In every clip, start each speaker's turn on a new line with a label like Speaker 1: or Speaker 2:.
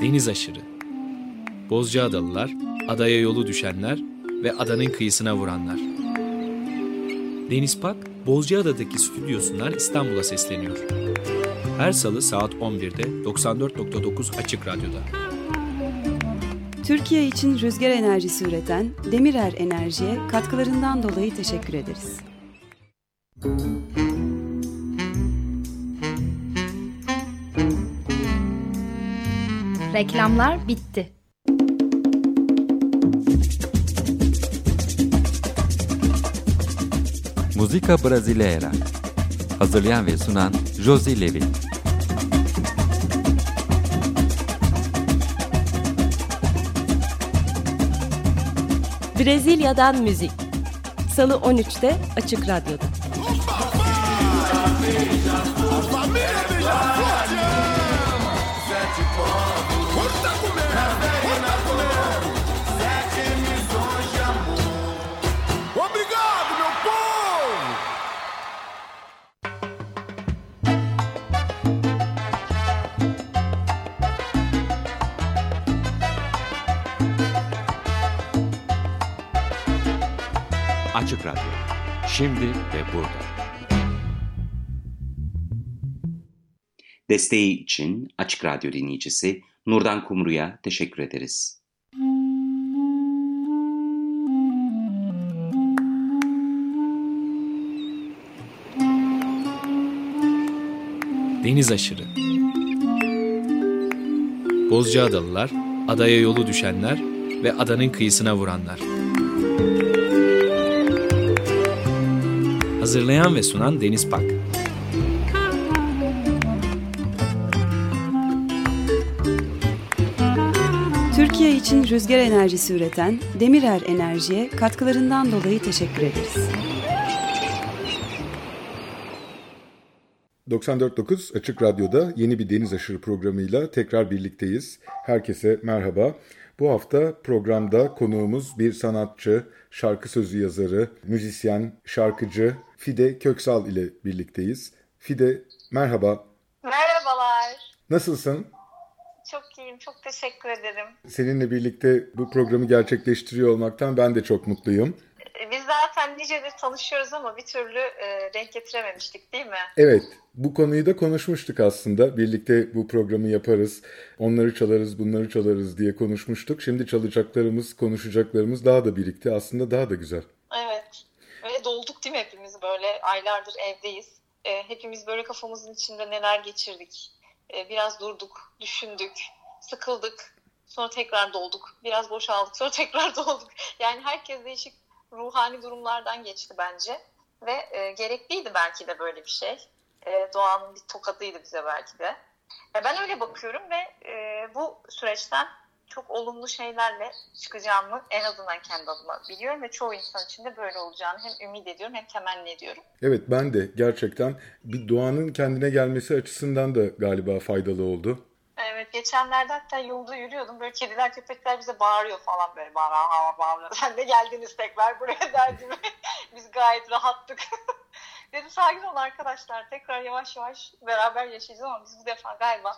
Speaker 1: Deniz aşırı. Bozcaadalılar, adaya yolu düşenler ve adanın kıyısına vuranlar. Deniz Pak, Bozcaada'daki stüdyosundan İstanbul'a sesleniyor. Her salı saat 11'de 94.9 Açık Radyo'da.
Speaker 2: Türkiye için rüzgar enerjisi üreten Demirer Enerji'ye katkılarından dolayı teşekkür ederiz.
Speaker 3: Reklamlar bitti.
Speaker 4: Música Brasileira. Hazırlayan ve sunan Josie Levy.
Speaker 5: Brezilya'dan müzik. Salı 13'te Açık Radyo'da.
Speaker 6: Obrigado,
Speaker 7: Açık Radyo. Şimdi ve burada.
Speaker 8: Desteği için Açık Radyo dinleyicisi Nurdan Kumru'ya teşekkür ederiz.
Speaker 1: Deniz aşırı. Bozcaadalılar, adaya yolu düşenler ve adanın kıyısına vuranlar. Hazırlayan ve sunan Deniz Pak.
Speaker 2: Türkiye için rüzgar enerjisi üreten Demirer Enerji'ye katkılarından dolayı teşekkür ederiz.
Speaker 9: 94.9 Açık Radyo'da yeni bir Deniz Aşırı programıyla tekrar birlikteyiz. Herkese merhaba. Bu hafta programda konuğumuz bir sanatçı, şarkı sözü yazarı, müzisyen, şarkıcı Fide Köksal ile birlikteyiz. Fide merhaba.
Speaker 10: Merhabalar.
Speaker 9: Nasılsın?
Speaker 10: Çok iyiyim. Çok teşekkür ederim.
Speaker 9: Seninle birlikte bu programı gerçekleştiriyor olmaktan ben de çok mutluyum.
Speaker 10: Biz zaten nicedir tanışıyoruz ama bir türlü e, denk getirememiştik değil mi?
Speaker 9: Evet, bu konuyu da konuşmuştuk aslında. Birlikte bu programı yaparız, onları çalarız, bunları çalarız diye konuşmuştuk. Şimdi çalacaklarımız, konuşacaklarımız daha da birikti. Aslında daha da güzel.
Speaker 10: Evet. Ve dolduk değil mi hepimiz böyle aylardır evdeyiz. Ee, hepimiz böyle kafamızın içinde neler geçirdik. Ee, biraz durduk, düşündük, sıkıldık. Sonra tekrar dolduk. Biraz boşaldık. Sonra tekrar dolduk. Yani herkes değişik ruhani durumlardan geçti bence. Ve e, gerekliydi belki de böyle bir şey. E, doğanın bir tokadıydı bize belki de. Ya ben öyle bakıyorum ve e, bu süreçten çok olumlu şeylerle çıkacağımı en azından kendi adıma biliyorum ve çoğu insan için de böyle olacağını hem ümit ediyorum hem temenni ediyorum.
Speaker 9: Evet, ben de gerçekten bir doğanın kendine gelmesi açısından da galiba faydalı oldu.
Speaker 10: Evet geçenlerde hatta yolda yürüyordum böyle kediler köpekler bize bağırıyor falan böyle bağır bağır bağır sen de geldiniz tekrar buraya derdim. Biz gayet rahattık. Dedim sakin olun arkadaşlar tekrar yavaş yavaş beraber yaşayacağız ama biz bu defa galiba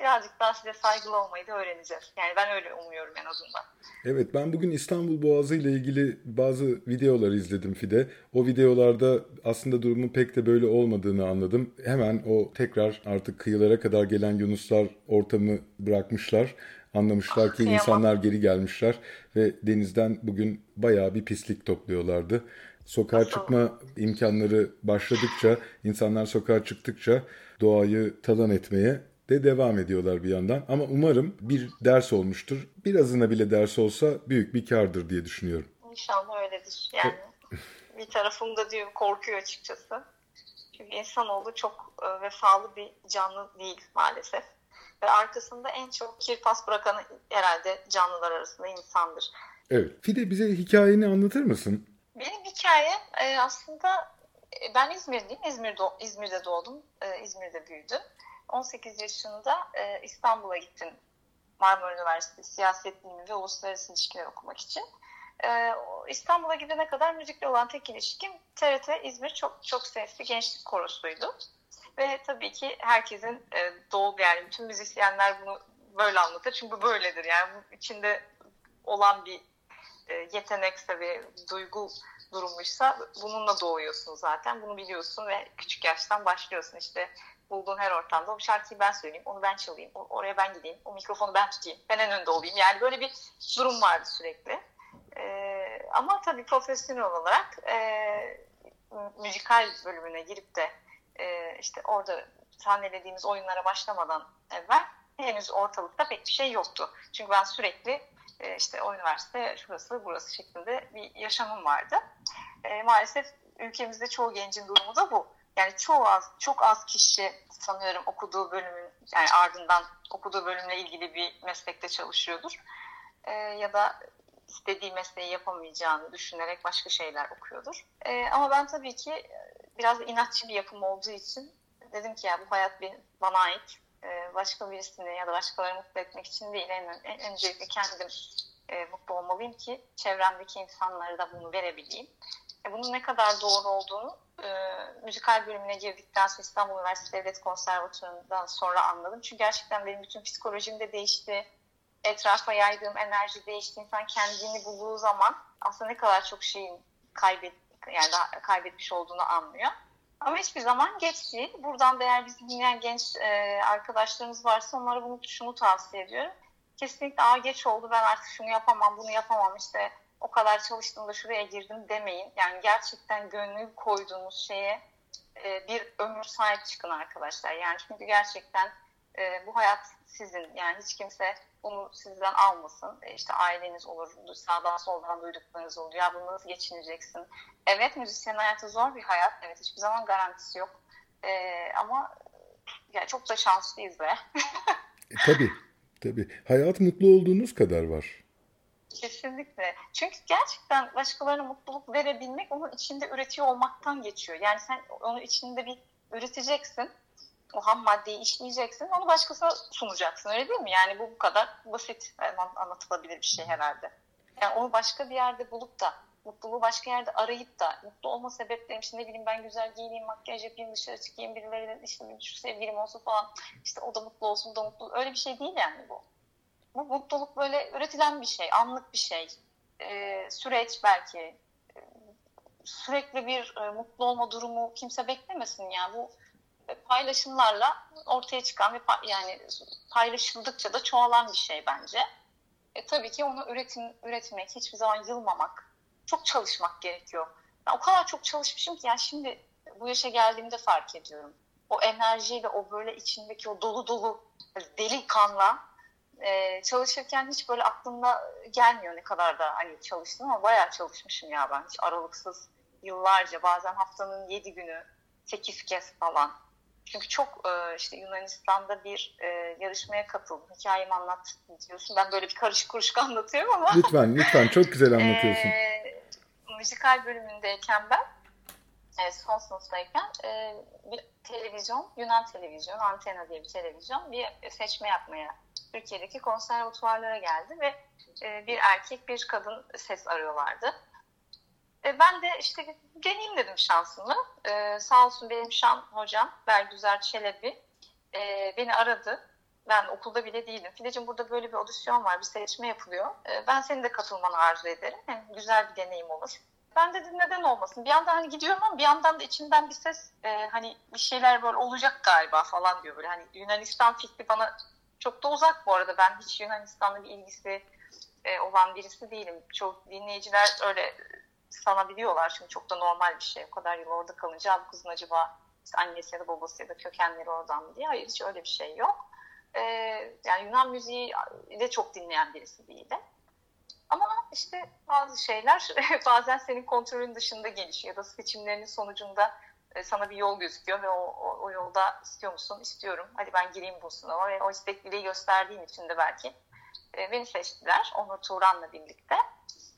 Speaker 10: birazcık daha size saygılı olmayı da öğreneceğiz. Yani ben öyle umuyorum en azından.
Speaker 9: Evet, ben bugün İstanbul Boğazı ile ilgili bazı videolar izledim Fide. O videolarda aslında durumun pek de böyle olmadığını anladım. Hemen o tekrar artık kıyılara kadar gelen yunuslar ortamı bırakmışlar. Anlamışlar ki
Speaker 10: kıyamam.
Speaker 9: insanlar geri gelmişler ve denizden bugün bayağı bir pislik topluyorlardı. Sokağa
Speaker 10: Nasıl?
Speaker 9: çıkma imkanları başladıkça, insanlar sokağa çıktıkça doğayı talan etmeye de devam ediyorlar bir yandan. Ama umarım bir ders olmuştur. Birazına bile ders olsa büyük bir kardır diye düşünüyorum.
Speaker 10: İnşallah öyledir. Yani bir tarafımda diyor korkuyor açıkçası. Çünkü insanoğlu çok e, vefalı bir canlı değil maalesef. Ve arkasında en çok kirpas bırakan herhalde canlılar arasında insandır.
Speaker 9: Evet. Fide bize hikayeni anlatır mısın?
Speaker 10: Benim hikayem e, aslında e, ben İzmirliyim. İzmir'de, İzmir'de doğdum. İzmir'de büyüdüm. 18 yaşında e, İstanbul'a gittim. Marmara Üniversitesi Siyaset Bilimi ve Uluslararası İlişkiler okumak için. E, İstanbul'a gidene kadar müzikle olan tek ilişkim TRT İzmir çok çok sesli gençlik korosuydu. Ve tabii ki herkesin e, doğu yani bütün müzisyenler bunu böyle anlatır. Çünkü bu böyledir. Yani bu içinde olan bir e, yetenekse ve duygu durumuysa bununla doğuyorsun zaten. Bunu biliyorsun ve küçük yaştan başlıyorsun. İşte bulduğun her ortamda o şarkıyı ben söyleyeyim, onu ben çalayım, oraya ben gideyim, o mikrofonu ben tutayım, ben en önde olayım. Yani böyle bir durum vardı sürekli. Ee, ama tabii profesyonel olarak e, müzikal bölümüne girip de e, işte orada sahnelediğimiz oyunlara başlamadan evvel henüz ortalıkta pek bir şey yoktu. Çünkü ben sürekli e, işte o üniversite şurası burası şeklinde bir yaşamım vardı. E, maalesef ülkemizde çoğu gencin durumu da bu. Yani çoğu az, çok az kişi sanıyorum okuduğu bölümün yani ardından okuduğu bölümle ilgili bir meslekte çalışıyordur. E, ya da istediği mesleği yapamayacağını düşünerek başka şeyler okuyordur. E, ama ben tabii ki biraz inatçı bir yapım olduğu için dedim ki ya bu hayat bir bana ait. E, başka birisini ya da başkalarını mutlu etmek için değil. En, en, en öncelikle kendim e, mutlu olmalıyım ki çevremdeki insanlara da bunu verebileyim. Bunun ne kadar doğru olduğunu e, müzikal bölümüne girdikten sonra İstanbul Üniversitesi Devlet Konservatuvarı'ndan sonra anladım. Çünkü gerçekten benim bütün psikolojim de değişti. Etrafa yaydığım enerji değişti. İnsan kendini bulduğu zaman aslında ne kadar çok şeyin kaybet, yani kaybetmiş olduğunu anlıyor. Ama hiçbir zaman geç değil. Buradan da eğer bizi dinleyen genç e, arkadaşlarımız varsa onlara bunu şunu tavsiye ediyorum. Kesinlikle aa geç oldu ben artık şunu yapamam bunu yapamam işte o kadar çalıştım da şuraya girdim demeyin. Yani gerçekten gönül koyduğunuz şeye e, bir ömür sahip çıkın arkadaşlar. Yani çünkü gerçekten e, bu hayat sizin. Yani hiç kimse bunu sizden almasın. E işte aileniz olur, sağdan soldan duyduklarınız olur. Ya bunu nasıl geçineceksin? Evet müzisyen hayatı zor bir hayat. Evet hiçbir zaman garantisi yok. E, ama yani çok da şanslıyız be.
Speaker 9: e, tabii. Tabii. Hayat mutlu olduğunuz kadar var.
Speaker 10: Kesinlikle. Çünkü gerçekten başkalarına mutluluk verebilmek onun içinde üretiyor olmaktan geçiyor. Yani sen onu içinde bir üreteceksin. O ham maddeyi işleyeceksin. Onu başkasına sunacaksın. Öyle değil mi? Yani bu bu kadar basit anlatılabilir bir şey herhalde. Yani onu başka bir yerde bulup da mutluluğu başka yerde arayıp da mutlu olma sebeplerim işte ne bileyim ben güzel giyineyim, makyaj yapayım, dışarı çıkayım, birileriyle işte şu sevgilim olsun falan işte o da mutlu olsun, o da mutlu. Öyle bir şey değil yani bu. Bu mutluluk böyle üretilen bir şey, anlık bir şey. Ee, süreç belki. Ee, sürekli bir e, mutlu olma durumu kimse beklemesin yani bu paylaşımlarla ortaya çıkan ve yani paylaşıldıkça da çoğalan bir şey bence. E, tabii ki onu üretim, üretmek, hiçbir zaman yılmamak, çok çalışmak gerekiyor. Ben o kadar çok çalışmışım ki yani şimdi bu yaşa geldiğimde fark ediyorum. O enerjiyle, o böyle içindeki o dolu dolu deli kanla e, çalışırken hiç böyle aklımda gelmiyor ne kadar da hani çalıştım ama bayağı çalışmışım ya ben. Hiç aralıksız yıllarca bazen haftanın yedi günü sekiz kez falan. Çünkü çok e, işte Yunanistan'da bir e, yarışmaya katıldım. Hikayemi anlat diyorsun. Ben böyle bir karışık kuruşuk anlatıyorum ama.
Speaker 9: Lütfen lütfen çok güzel anlatıyorsun.
Speaker 10: e, müzikal bölümündeyken ben e, son sınıftayken e, bir televizyon, Yunan televizyon, Antena diye bir televizyon bir seçme yapmaya Türkiye'deki konservatuvarlara geldi ve e, bir erkek bir kadın ses arıyorlardı. E, ben de işte deneyeyim dedim şansımı. E, sağ olsun benim şan hocam Bergüzer Çelebi e, beni aradı. Ben okulda bile değilim. Fideciğim burada böyle bir odisyon var, bir seçme yapılıyor. Ben senin de katılmanı arzu ederim. Yani güzel bir deneyim olur. Ben dedim neden olmasın. Bir yandan hani gidiyorum ama bir yandan da içimden bir ses e, hani bir şeyler böyle olacak galiba falan diyor böyle. Hani Yunanistan fikri bana çok da uzak bu arada. Ben hiç Yunanistan'la bir ilgisi e, olan birisi değilim. Çok dinleyiciler öyle sanabiliyorlar. Şimdi çok da normal bir şey. O kadar yıl orada kalınca bu kızın acaba işte annesi ya da babası ya da kökenleri oradan mı diye. Hayır hiç öyle bir şey yok. E, yani Yunan müziği de çok dinleyen birisi değilim. Ama işte bazı şeyler bazen senin kontrolün dışında gelişiyor ya da seçimlerinin sonucunda e, sana bir yol gözüküyor ve o, o, o yolda istiyor musun? İstiyorum. Hadi ben gireyim bu sınava ve o istekliliği gösterdiğim için de belki e, beni seçtiler Onur Turan'la birlikte.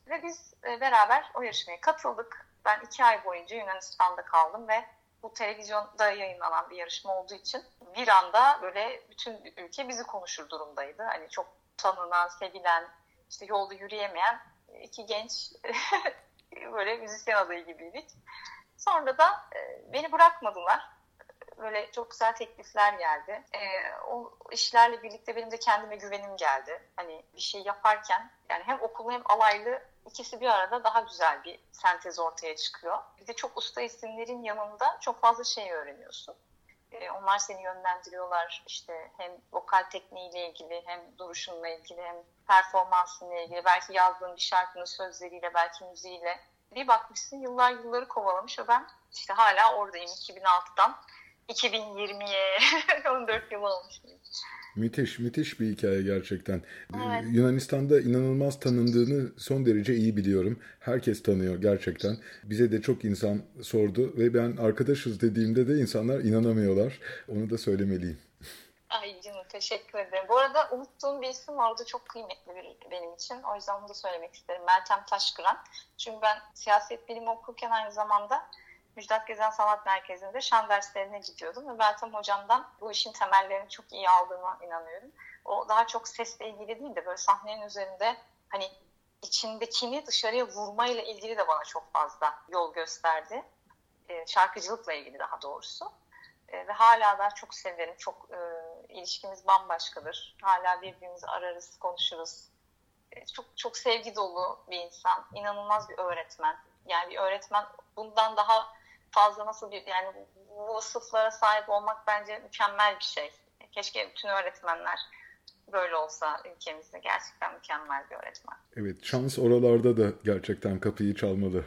Speaker 10: Ve biz e, beraber o yarışmaya katıldık. Ben iki ay boyunca Yunanistan'da kaldım ve bu televizyonda yayınlanan bir yarışma olduğu için bir anda böyle bütün ülke bizi konuşur durumdaydı. Hani çok tanınan, sevilen, işte yolda yürüyemeyen iki genç böyle müzisyen adayı gibiydik. Sonra da e, beni bırakmadılar. böyle çok güzel teklifler geldi. E, o işlerle birlikte benim de kendime güvenim geldi. Hani bir şey yaparken yani hem okullu hem alaylı ikisi bir arada daha güzel bir sentez ortaya çıkıyor. Bir de çok usta isimlerin yanında çok fazla şey öğreniyorsun. E, onlar seni yönlendiriyorlar işte hem vokal tekniğiyle ilgili hem duruşunla ilgili hem performansınla ilgili belki yazdığın bir şarkının sözleriyle belki müziğiyle bir bakmışsın yıllar yılları kovalamış ve ben işte hala oradayım 2006'dan 2020'ye 14 yıl olmuş.
Speaker 9: Müthiş, müthiş bir hikaye gerçekten. Ee,
Speaker 10: Evet.
Speaker 9: Yunanistan'da inanılmaz tanındığını son derece iyi biliyorum. Herkes tanıyor gerçekten. Bize de çok insan sordu ve ben arkadaşız dediğimde de insanlar inanamıyorlar. Onu da söylemeliyim.
Speaker 10: Ay canım teşekkür ederim. Bu arada unuttuğum bir isim var. O da çok kıymetli bir, benim için. O yüzden bunu da söylemek isterim. Meltem Taşkıran. Çünkü ben siyaset bilimi okurken aynı zamanda Müjdat Gezen Sanat Merkezi'nde şan derslerine gidiyordum. Ve Meltem hocamdan bu işin temellerini çok iyi aldığıma inanıyorum. O daha çok sesle ilgili değil de böyle sahnenin üzerinde hani içindekini dışarıya vurmayla ilgili de bana çok fazla yol gösterdi. Ee, şarkıcılıkla ilgili daha doğrusu. Ee, ve hala da çok severim. Çok e, ilişkimiz bambaşkadır. Hala birbirimizi ararız, konuşuruz. Ee, çok çok sevgi dolu bir insan. İnanılmaz bir öğretmen. Yani bir öğretmen bundan daha fazla nasıl bir yani bu vasıflara sahip olmak bence mükemmel bir şey. Keşke bütün öğretmenler böyle olsa ülkemizde. Gerçekten mükemmel bir öğretmen.
Speaker 9: Evet, şans oralarda da gerçekten kapıyı çalmalı.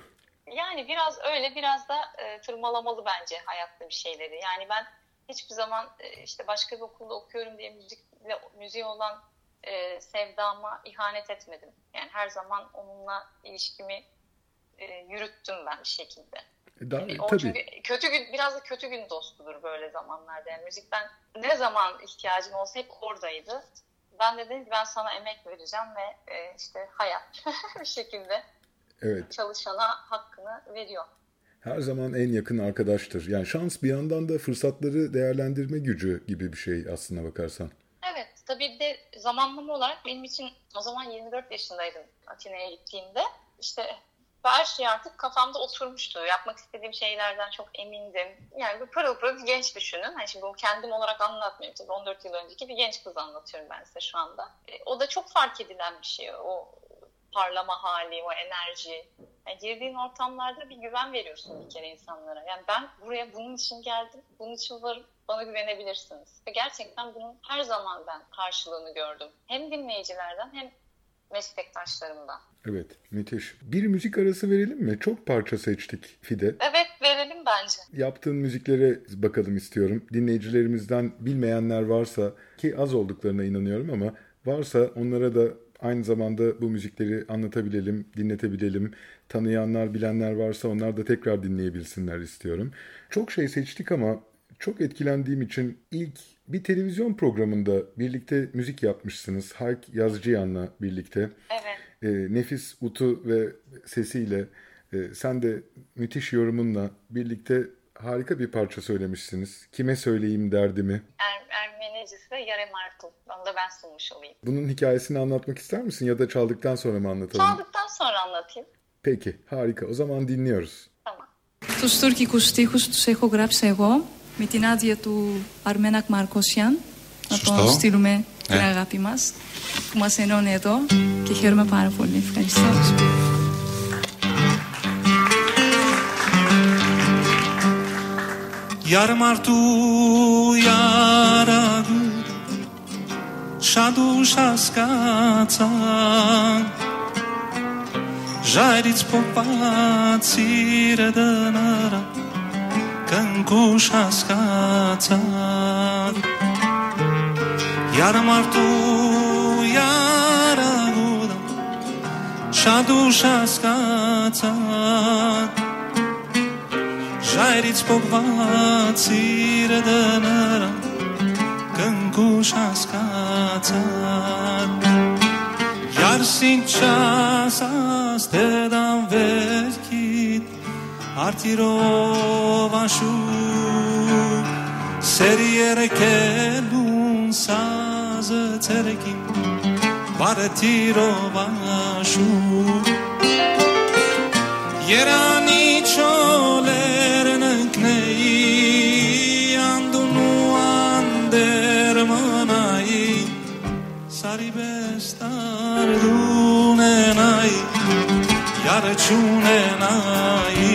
Speaker 10: Yani biraz öyle biraz da e, tırmalamalı bence hayatta bir şeyleri. Yani ben hiçbir zaman e, işte başka bir okulda okuyorum diye müzikle müziğe olan e, sevdama ihanet etmedim. Yani her zaman onunla ilişkimi e, yürüttüm ben bir şekilde.
Speaker 9: Daha,
Speaker 10: Yani o
Speaker 9: tabii.
Speaker 10: çünkü kötü gün biraz da kötü gün dostudur böyle zamanlarda. Yani müzikten ne zaman ihtiyacım olsa hep oradaydı. Ben de dedim ki ben sana emek vereceğim ve e, işte hayat bir şekilde
Speaker 9: Evet.
Speaker 10: çalışana hakkını veriyor.
Speaker 9: Her zaman en yakın arkadaştır. Yani şans bir yandan da fırsatları değerlendirme gücü gibi bir şey aslına bakarsan.
Speaker 10: Evet, tabii de zamanlama olarak benim için o zaman 24 yaşındaydım Atina'ya gittiğimde. İşte her şey artık kafamda oturmuştu. Yapmak istediğim şeylerden çok emindim. Yani bir pırıl pırıl bir genç düşünün. Hani şimdi bunu kendim olarak anlatmıyorum. Tabii 14 yıl önceki bir genç kız anlatıyorum ben size şu anda. E, o da çok fark edilen bir şey. O parlama hali, o enerji. Yani girdiğin ortamlarda bir güven veriyorsun bir kere insanlara. Yani ben buraya bunun için geldim, bunun için varım, bana güvenebilirsiniz. Ve gerçekten bunun her zaman ben karşılığını gördüm. Hem dinleyicilerden hem meslektaşlarımdan.
Speaker 9: Evet, müthiş. Bir müzik arası verelim mi? Çok parça seçtik Fide.
Speaker 10: Evet verelim bence.
Speaker 9: Yaptığın müziklere bakalım istiyorum. Dinleyicilerimizden bilmeyenler varsa ki az olduklarına inanıyorum ama varsa onlara da aynı zamanda bu müzikleri anlatabilelim, dinletebilelim. Tanıyanlar, bilenler varsa onlar da tekrar dinleyebilsinler istiyorum. Çok şey seçtik ama çok etkilendiğim için ilk bir televizyon programında birlikte müzik yapmışsınız. Hayk Yazıcıyan'la birlikte.
Speaker 10: Evet.
Speaker 9: E, nefis utu ve sesiyle e, sen de müthiş yorumunla birlikte harika bir parça söylemişsiniz. Kime söyleyeyim derdimi.
Speaker 10: Er, Ermenecisi ve Yarem Artul. Onu da ben sunmuş olayım.
Speaker 9: Bunun hikayesini anlatmak ister misin ya da çaldıktan sonra mı anlatalım?
Speaker 10: Çaldıktan sonra anlatayım.
Speaker 9: Peki harika o zaman dinliyoruz.
Speaker 10: Tamam.
Speaker 3: Τους τουρκικούς στίχους τους έχω γράψει εγώ με την άδεια του Αρμένακ Μαρκοσιάν να
Speaker 11: Σωστό.
Speaker 3: το στείλουμε την
Speaker 11: Ε.
Speaker 3: αγάπη μας που μας ενώνει εδώ και χαίρομαι πάρα πολύ. Ευχαριστώ.
Speaker 12: ярмарту ярагу шаду шаскаца жарить попаци раданара канку шаскаца ярмарту ярагу шаду шаскаца Շայրից փողված սիրտը նրա կնգուշ հասկացան Յարսին չասած դեդան վերքիտ արտիրով աշուր Սերի երեկելուն սազը ծերեկին բարետիրով աշուր Երանի չո یار رونه نای یار چونه نای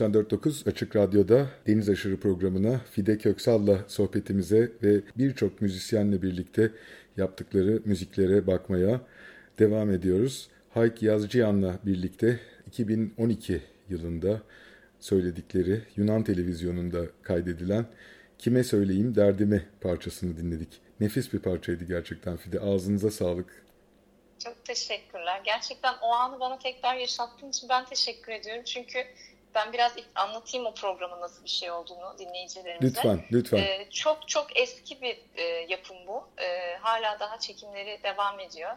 Speaker 9: ...94.9 Açık Radyo'da Deniz Aşırı programına Fide Köksal'la sohbetimize ve birçok müzisyenle birlikte yaptıkları müziklere bakmaya devam ediyoruz. Hayk Yazcıyan'la birlikte 2012 yılında söyledikleri Yunan televizyonunda kaydedilen Kime Söyleyeyim Derdimi parçasını dinledik. Nefis bir parçaydı gerçekten Fide. Ağzınıza sağlık.
Speaker 10: Çok teşekkürler. Gerçekten o anı bana tekrar yaşattığın için ben teşekkür ediyorum. Çünkü ben biraz anlatayım o programın nasıl bir şey olduğunu dinleyicilerimize.
Speaker 9: Lütfen, lütfen.
Speaker 10: Ee, çok çok eski bir e, yapım bu. E, hala daha çekimleri devam ediyor.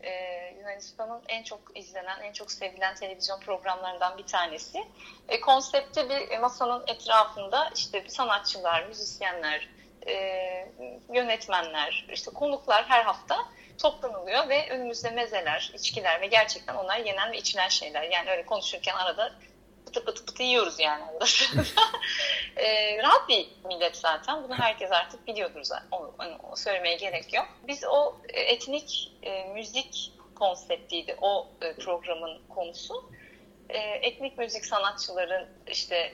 Speaker 10: E, Yunanistan'ın en çok izlenen, en çok sevilen televizyon programlarından bir tanesi. E, konsepti bir masanın etrafında işte sanatçılar, müzisyenler, e, yönetmenler, işte konuklar her hafta toplanılıyor ve önümüzde mezeler, içkiler ve gerçekten onlar yenen ve içilen şeyler. Yani öyle konuşurken arada pıtı pıtı pıtı yiyoruz yani e, rahat bir millet zaten. Bunu herkes artık biliyordur zaten. Onu, onu söylemeye gerek yok. Biz o e, etnik e, müzik konseptiydi o e, programın konusu. E, etnik müzik sanatçıların işte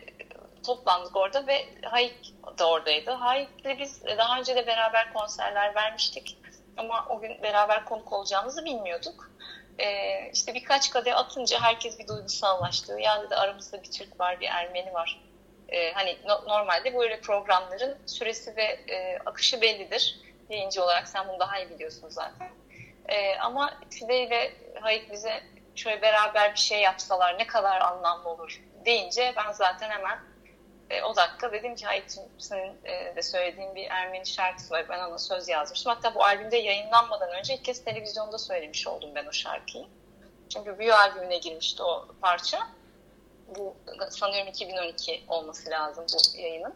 Speaker 10: toplandık orada ve Hayk da oradaydı. Hayek'le biz daha önce de beraber konserler vermiştik. Ama o gün beraber konuk olacağımızı bilmiyorduk. Ee, işte birkaç kadeh atınca herkes bir duygusallaştı. Ya dedi aramızda bir Türk var, bir Ermeni var. Ee, hani no- normalde böyle programların süresi ve e, akışı bellidir. Yayıncı olarak sen bunu daha iyi biliyorsun zaten. Ee, ama Fidey ve Hayek bize şöyle beraber bir şey yapsalar ne kadar anlamlı olur deyince ben zaten hemen e, o dakika dedim ki Hayek'cim senin e, de söylediğin bir Ermeni şarkısı var. Ben ona söz yazmıştım. Hatta bu albümde yayınlanmadan önce ilk kez televizyonda söylemiş oldum ben o şarkıyı. Çünkü Büyü albümüne girmişti o parça. Bu sanıyorum 2012 olması lazım bu yayının.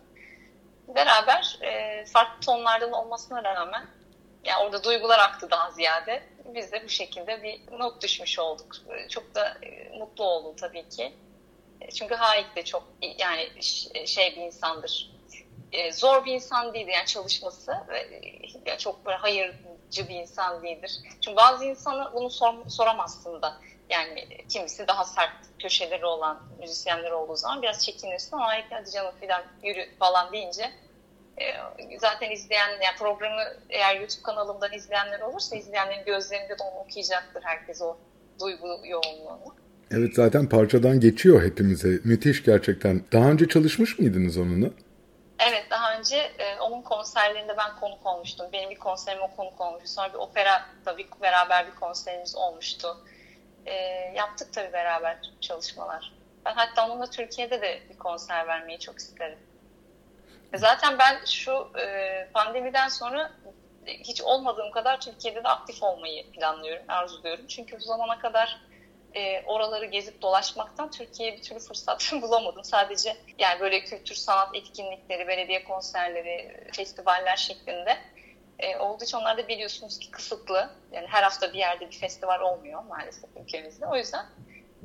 Speaker 10: beraber e, farklı tonlardan olmasına rağmen yani orada duygular aktı daha ziyade. Biz de bu şekilde bir not düşmüş olduk. Çok da e, mutlu oldum tabii ki. Çünkü Haik de çok yani şey bir insandır. E, zor bir insan değildir yani çalışması yani çok böyle hayırcı bir insan değildir. Çünkü bazı insana bunu sor, soramazsın da. Yani kimisi daha sert köşeleri olan müzisyenler olduğu zaman biraz çekinirsin ama Haik hadi canım filan yürü falan deyince e, zaten izleyen yani programı eğer YouTube kanalımdan izleyenler olursa izleyenlerin gözlerinde de onu okuyacaktır herkes o duygu yoğunluğunu.
Speaker 9: Evet zaten parçadan geçiyor hepimize. Müthiş gerçekten. Daha önce çalışmış mıydınız onunla?
Speaker 10: Evet daha önce e, onun konserlerinde ben konuk olmuştum. Benim bir konserim o konuk olmuştu. Sonra bir opera tabii beraber bir konserimiz olmuştu. E, yaptık tabii beraber çalışmalar. Ben hatta onunla Türkiye'de de bir konser vermeyi çok isterim. Zaten ben şu e, pandemiden sonra hiç olmadığım kadar Türkiye'de de aktif olmayı planlıyorum, arzuluyorum. Çünkü bu zamana kadar e, oraları gezip dolaşmaktan Türkiye'ye bir türlü fırsat bulamadım. Sadece yani böyle kültür sanat etkinlikleri, belediye konserleri, festivaller şeklinde e, olduğu için onlar da biliyorsunuz ki kısıtlı. Yani her hafta bir yerde bir festival olmuyor maalesef ülkemizde. O yüzden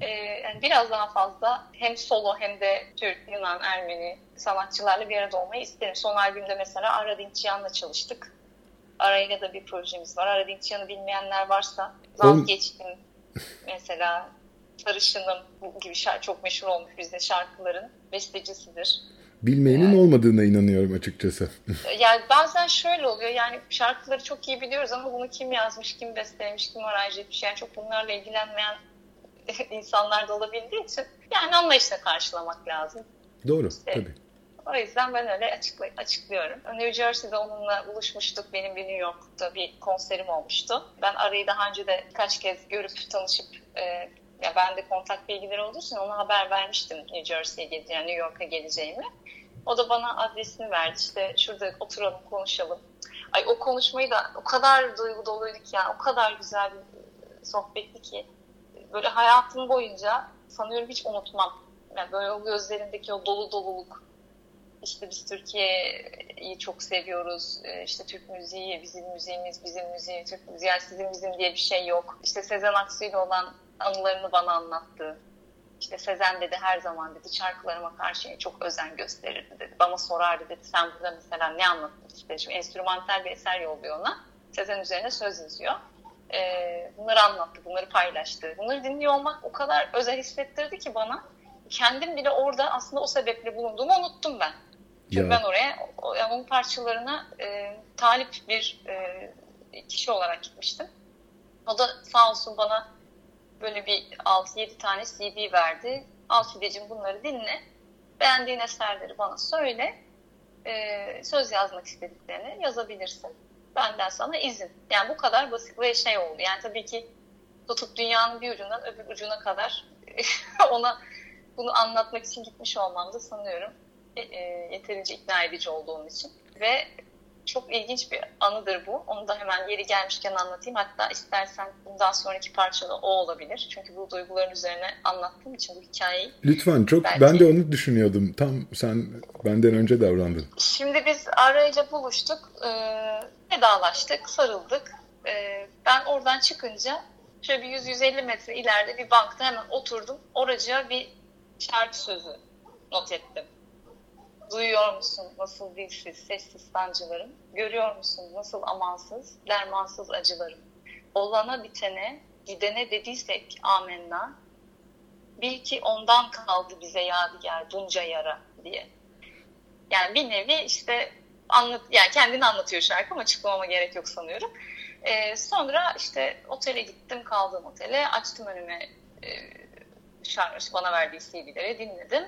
Speaker 10: e, yani biraz daha fazla hem solo hem de Türk, Yunan, Ermeni sanatçılarla bir arada olmayı isterim. Son albümde mesela Ara Dinkçiyan'la çalıştık. Arayla da bir projemiz var. Ara Dinkçiyan'ı bilmeyenler varsa vazgeçtim mesela Sarışınım gibi şarkı çok meşhur olmuş bizde şarkıların bestecisidir.
Speaker 9: Bilmeyenin yani, olmadığına inanıyorum açıkçası.
Speaker 10: yani bazen şöyle oluyor yani şarkıları çok iyi biliyoruz ama bunu kim yazmış, kim bestelemiş, kim araj etmiş yani çok bunlarla ilgilenmeyen insanlar da olabildiği için yani anlayışla karşılamak lazım.
Speaker 9: Doğru işte, tabii.
Speaker 10: O yüzden ben öyle açıkla, açıklıyorum. New Jersey'de onunla buluşmuştuk. Benim bir New York'ta bir konserim olmuştu. Ben arayı daha önce de kaç kez görüp tanışıp e, ya ben de kontak bilgileri olduğu için ona haber vermiştim New Jersey'ye geleceğim, yani New York'a geleceğimi. O da bana adresini verdi. İşte şurada oturalım, konuşalım. Ay o konuşmayı da o kadar duygu doluydu ki yani o kadar güzel bir sohbetti ki böyle hayatım boyunca sanıyorum hiç unutmam. Yani böyle o gözlerindeki o dolu doluluk. İşte biz Türkiye'yi çok seviyoruz. Ee, işte Türk müziği, bizim müziğimiz, bizim müziği, Türk müziği. Yani sizin bizim diye bir şey yok. İşte Sezen Aksu ile olan anılarını bana anlattı. İşte Sezen dedi her zaman dedi şarkılarıma karşı çok özen gösterirdi dedi. Bana sorardı dedi sen burada mesela ne anlattın işte. Şimdi enstrümantal bir eser yolluyor ona. Sezen üzerine söz yazıyor e, bunları anlattı, bunları paylaştı. Bunları dinliyor olmak o kadar özel hissettirdi ki bana. Kendim bile orada aslında o sebeple bulunduğumu unuttum ben. Çünkü ya. oraya yani onun parçalarına e, talip bir e, kişi olarak gitmiştim. O da sağ olsun bana böyle bir 6-7 tane CD verdi. Al Fideciğim bunları dinle. Beğendiğin eserleri bana söyle. E, söz yazmak istediklerini yazabilirsin benden sana izin. Yani bu kadar basit ve şey oldu. Yani tabii ki tutup dünyanın bir ucundan öbür ucuna kadar ona bunu anlatmak için gitmiş olmam da sanıyorum e, yeterince ikna edici olduğum için. Ve çok ilginç bir anıdır bu. Onu da hemen yeri gelmişken anlatayım. Hatta istersen bundan sonraki parçada o olabilir. Çünkü bu duyguların üzerine anlattığım için bu hikayeyi.
Speaker 9: Lütfen çok belki... ben de onu düşünüyordum. Tam sen benden önce davrandın.
Speaker 10: Şimdi biz arayla buluştuk. E, vedalaştık, sarıldık. E, ben oradan çıkınca şöyle bir 100-150 metre ileride bir bankta hemen oturdum. Oracığa bir şarkı sözü not ettim. Duyuyor musun nasıl dilsiz, sessiz sancılarım? Görüyor musun nasıl amansız, dermansız acılarım? Olana bitene, gidene dediysek amenna, bil ki ondan kaldı bize yadigar bunca yara diye. Yani bir nevi işte anlat, yani kendini anlatıyor şarkı ama açıklamama gerek yok sanıyorum. Ee, sonra işte otele gittim, kaldığım otele, açtım önüme e, şarkı, bana verdiği CD'leri dinledim.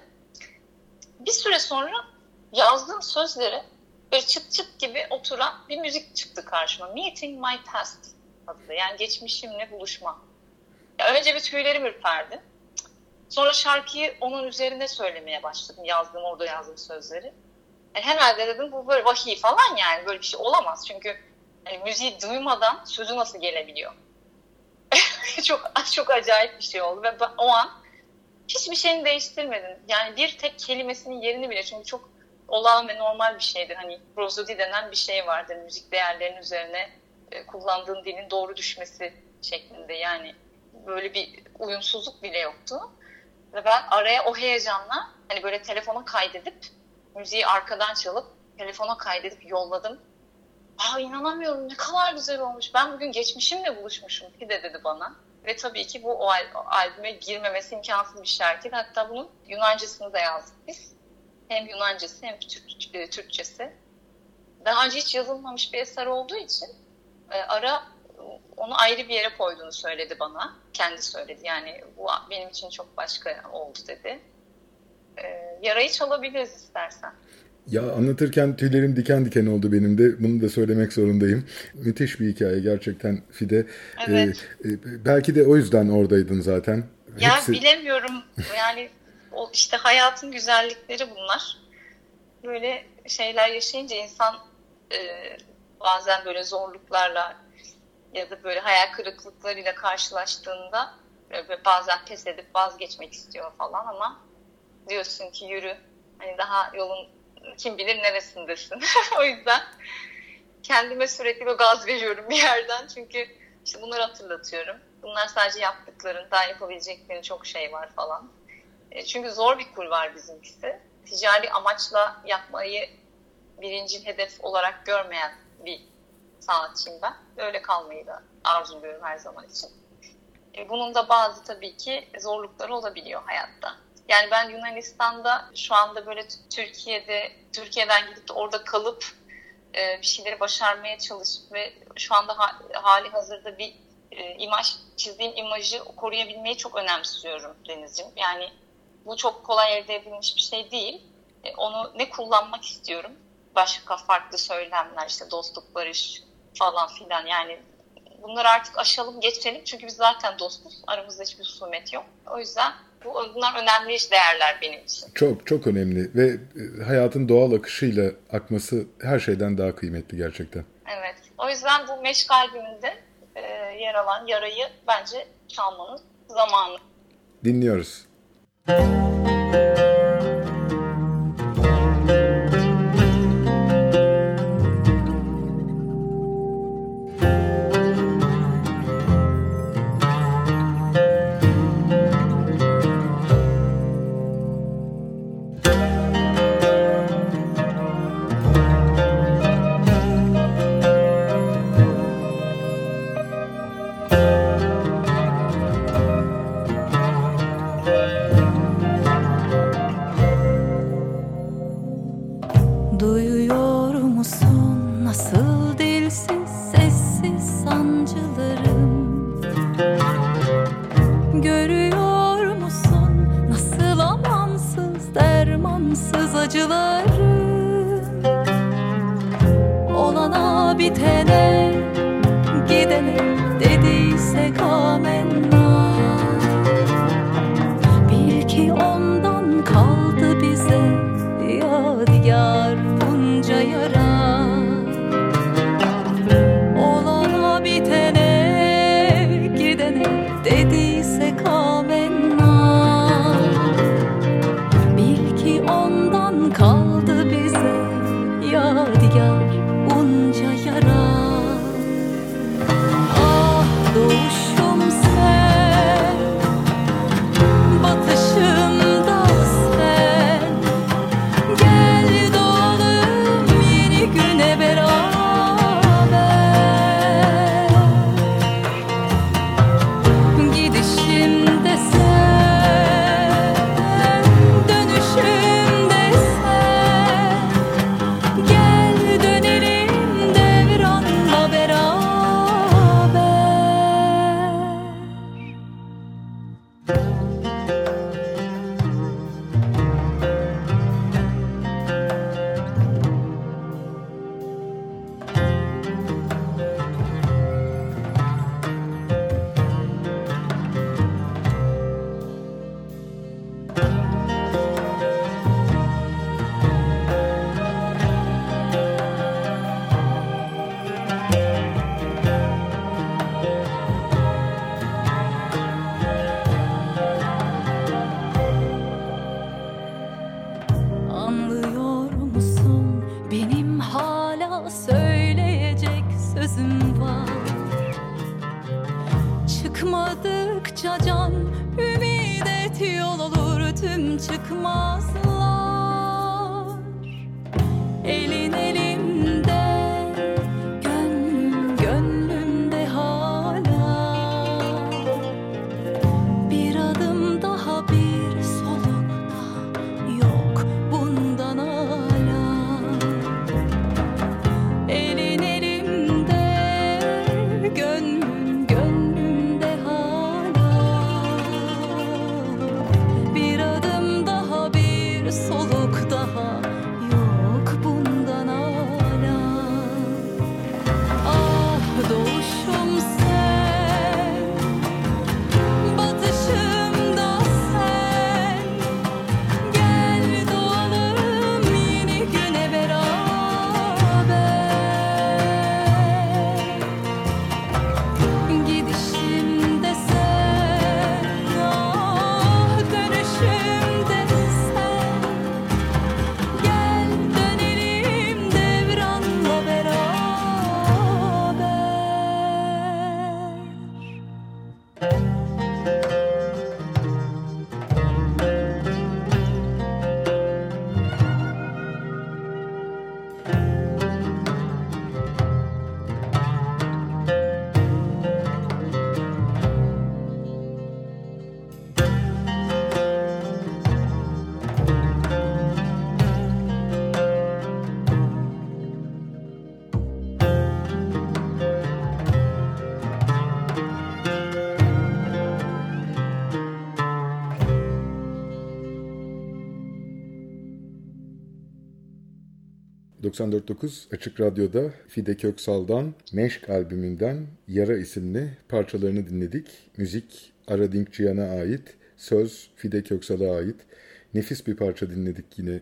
Speaker 10: Bir süre sonra yazdığım sözleri böyle çıt çıt gibi oturan bir müzik çıktı karşıma. Meeting My Past adlı. Yani geçmişimle buluşma. Ya önce bir tüylerim ürperdi. Sonra şarkıyı onun üzerine söylemeye başladım. Yazdığım, orada yazdığım sözleri. Yani herhalde dedim bu böyle vahiy falan yani böyle bir şey olamaz. Çünkü yani müziği duymadan sözü nasıl gelebiliyor? çok çok acayip bir şey oldu ve ben, o an hiçbir şeyini değiştirmedim. Yani bir tek kelimesinin yerini bile çünkü çok olağan ve normal bir şeydir. Hani prozodi denen bir şey vardır. Müzik değerlerinin üzerine e, kullandığın dilin doğru düşmesi şeklinde. Yani böyle bir uyumsuzluk bile yoktu. Ve ben araya o heyecanla hani böyle telefona kaydedip müziği arkadan çalıp telefona kaydedip yolladım. Aa inanamıyorum ne kadar güzel olmuş. Ben bugün geçmişimle buluşmuşum ki de dedi bana. Ve tabii ki bu o, al- albüme girmemesi imkansız bir şarkıydı. Hatta bunun Yunancasını da yazdık biz. Hem Yunancası hem Türk, e, Türkçesi. Daha önce hiç yazılmamış bir eser olduğu için e, Ara onu ayrı bir yere koyduğunu söyledi bana. Kendi söyledi. Yani bu benim için çok başka oldu dedi. E, yarayı çalabiliriz istersen.
Speaker 9: Ya anlatırken tüylerim diken diken oldu benim de. Bunu da söylemek zorundayım. Müthiş bir hikaye gerçekten Fide.
Speaker 10: Evet.
Speaker 9: Ee, belki de o yüzden oradaydın zaten.
Speaker 10: Ya
Speaker 9: Hepsi-
Speaker 10: bilemiyorum. Yani o işte hayatın güzellikleri bunlar. Böyle şeyler yaşayınca insan e, bazen böyle zorluklarla ya da böyle hayal kırıklıklarıyla karşılaştığında böyle bazen pes edip vazgeçmek istiyor falan ama diyorsun ki yürü. Hani daha yolun kim bilir neresindesin. o yüzden kendime sürekli böyle gaz veriyorum bir yerden. Çünkü işte bunları hatırlatıyorum. Bunlar sadece yaptıkların, daha yapabileceklerin çok şey var falan. E, çünkü zor bir kul var bizimkisi. Ticari amaçla yapmayı birinci hedef olarak görmeyen bir sanatçıyım ben. Öyle kalmayı da arzuluyorum her zaman için. E, bunun da bazı tabii ki zorlukları olabiliyor hayatta. Yani ben Yunanistan'da şu anda böyle Türkiye'de Türkiye'den gidip de orada kalıp e, bir şeyleri başarmaya çalışıp ve şu anda ha- hali hazırda bir e, imaj çizdiğim imajı koruyabilmeyi çok önemsiyorum Deniz'ciğim. Yani bu çok kolay elde edilmiş bir şey değil. E, onu ne kullanmak istiyorum? Başka farklı söylemler işte dostluk, barış falan filan yani bunları artık aşalım geçelim çünkü biz zaten dostuz. Aramızda hiçbir husumet yok. O yüzden bunlar önemli değerler benim için.
Speaker 9: Çok çok önemli ve e, hayatın doğal akışıyla akması her şeyden daha kıymetli gerçekten.
Speaker 10: Evet. O yüzden bu meşk albümünde e, yer alan yarayı bence çalmanın zamanı.
Speaker 9: Dinliyoruz.
Speaker 12: Duyuyor
Speaker 9: ...94.9 Açık Radyo'da Fide Köksal'dan Meşk albümünden Yara isimli parçalarını dinledik. Müzik Ara Dinkçiyan'a ait, söz Fide Köksal'a ait. Nefis bir parça dinledik yine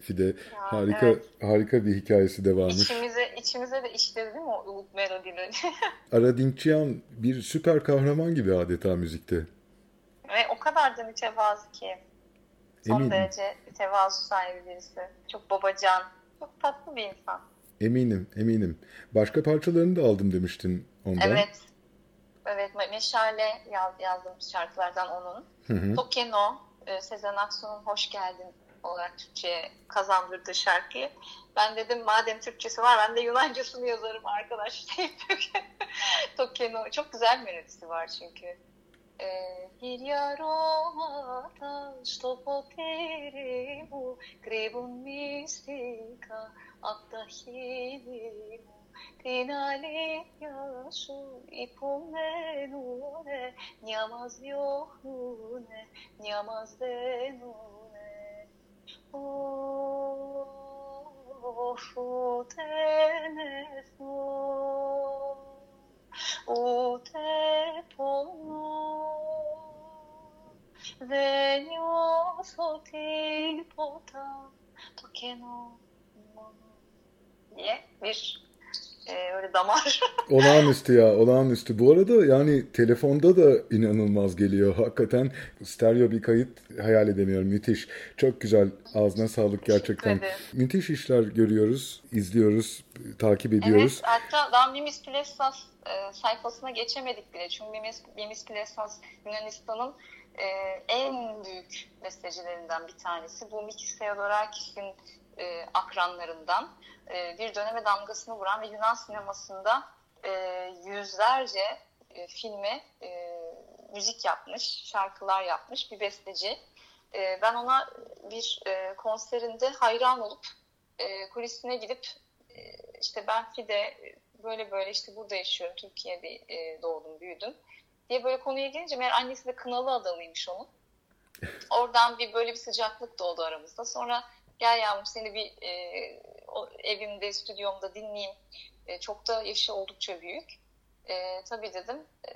Speaker 9: Fide. harika
Speaker 10: evet.
Speaker 9: harika bir hikayesi de varmış.
Speaker 10: İçimize, içimize de işledi mi o Umut melodileri?
Speaker 9: Ara Dinkçiyan bir süper kahraman gibi adeta müzikte.
Speaker 10: Ve o kadar da mütevazı ki. Son
Speaker 9: Eminim.
Speaker 10: derece tevazu sahibi birisi. Çok babacan. Çok tatlı bir insan.
Speaker 9: Eminim, eminim. Başka parçalarını da aldım demiştin ondan.
Speaker 10: Evet. Evet. Me- Meşale yaz, yazdığım şarkılardan onun.
Speaker 9: Hı hı.
Speaker 10: Tokeno, e, Sezen Aksu'nun Hoş Geldin olarak Türkçe'ye kazandırdığı şarkıyı. Ben dedim madem Türkçesi var ben de Yunancasını yazarım arkadaş deyip Tokeno. Çok güzel melodisi var çünkü. Hiriaroma στο ποτήρι μου κρύβουν μυστικά απ' τα χείλη μου. Την αλήθεια σου υπομένουνε μια μας διώχνουνε, μια μας δένουνε. Ωφ, ούτε νεθνώ ούτε 銭を恐ているボタン時計の diye bir e, öyle damar.
Speaker 9: olağanüstü ya olağanüstü. Bu arada yani telefonda da inanılmaz geliyor. Hakikaten stereo bir kayıt hayal edemiyorum. Müthiş. Çok güzel. Ağzına sağlık gerçekten. Müthiş işler görüyoruz, izliyoruz, takip ediyoruz.
Speaker 10: Evet hatta daha Mimis Plesas e, sayfasına geçemedik bile. Çünkü Mimis, Mimis Plesas Yunanistan'ın e, en büyük bestecilerinden bir tanesi. Bu Mikis Theodorakis'in e, akranlarından e, bir döneme damgasını vuran ve Yunan sinemasında e, yüzlerce e, filme e, müzik yapmış, şarkılar yapmış bir besteci. E, ben ona bir e, konserinde hayran olup e, kulisine gidip e, işte ben Fide böyle böyle işte burada yaşıyorum, Türkiye'de e, doğdum, büyüdüm diye böyle konuya gelince meğer annesi de kınalı adamıymış onun. Oradan bir böyle bir sıcaklık doğdu aramızda. Sonra gel yavrum seni bir e, o, evimde, stüdyomda dinleyeyim. E, çok da yaşı oldukça büyük. E, tabii dedim. E,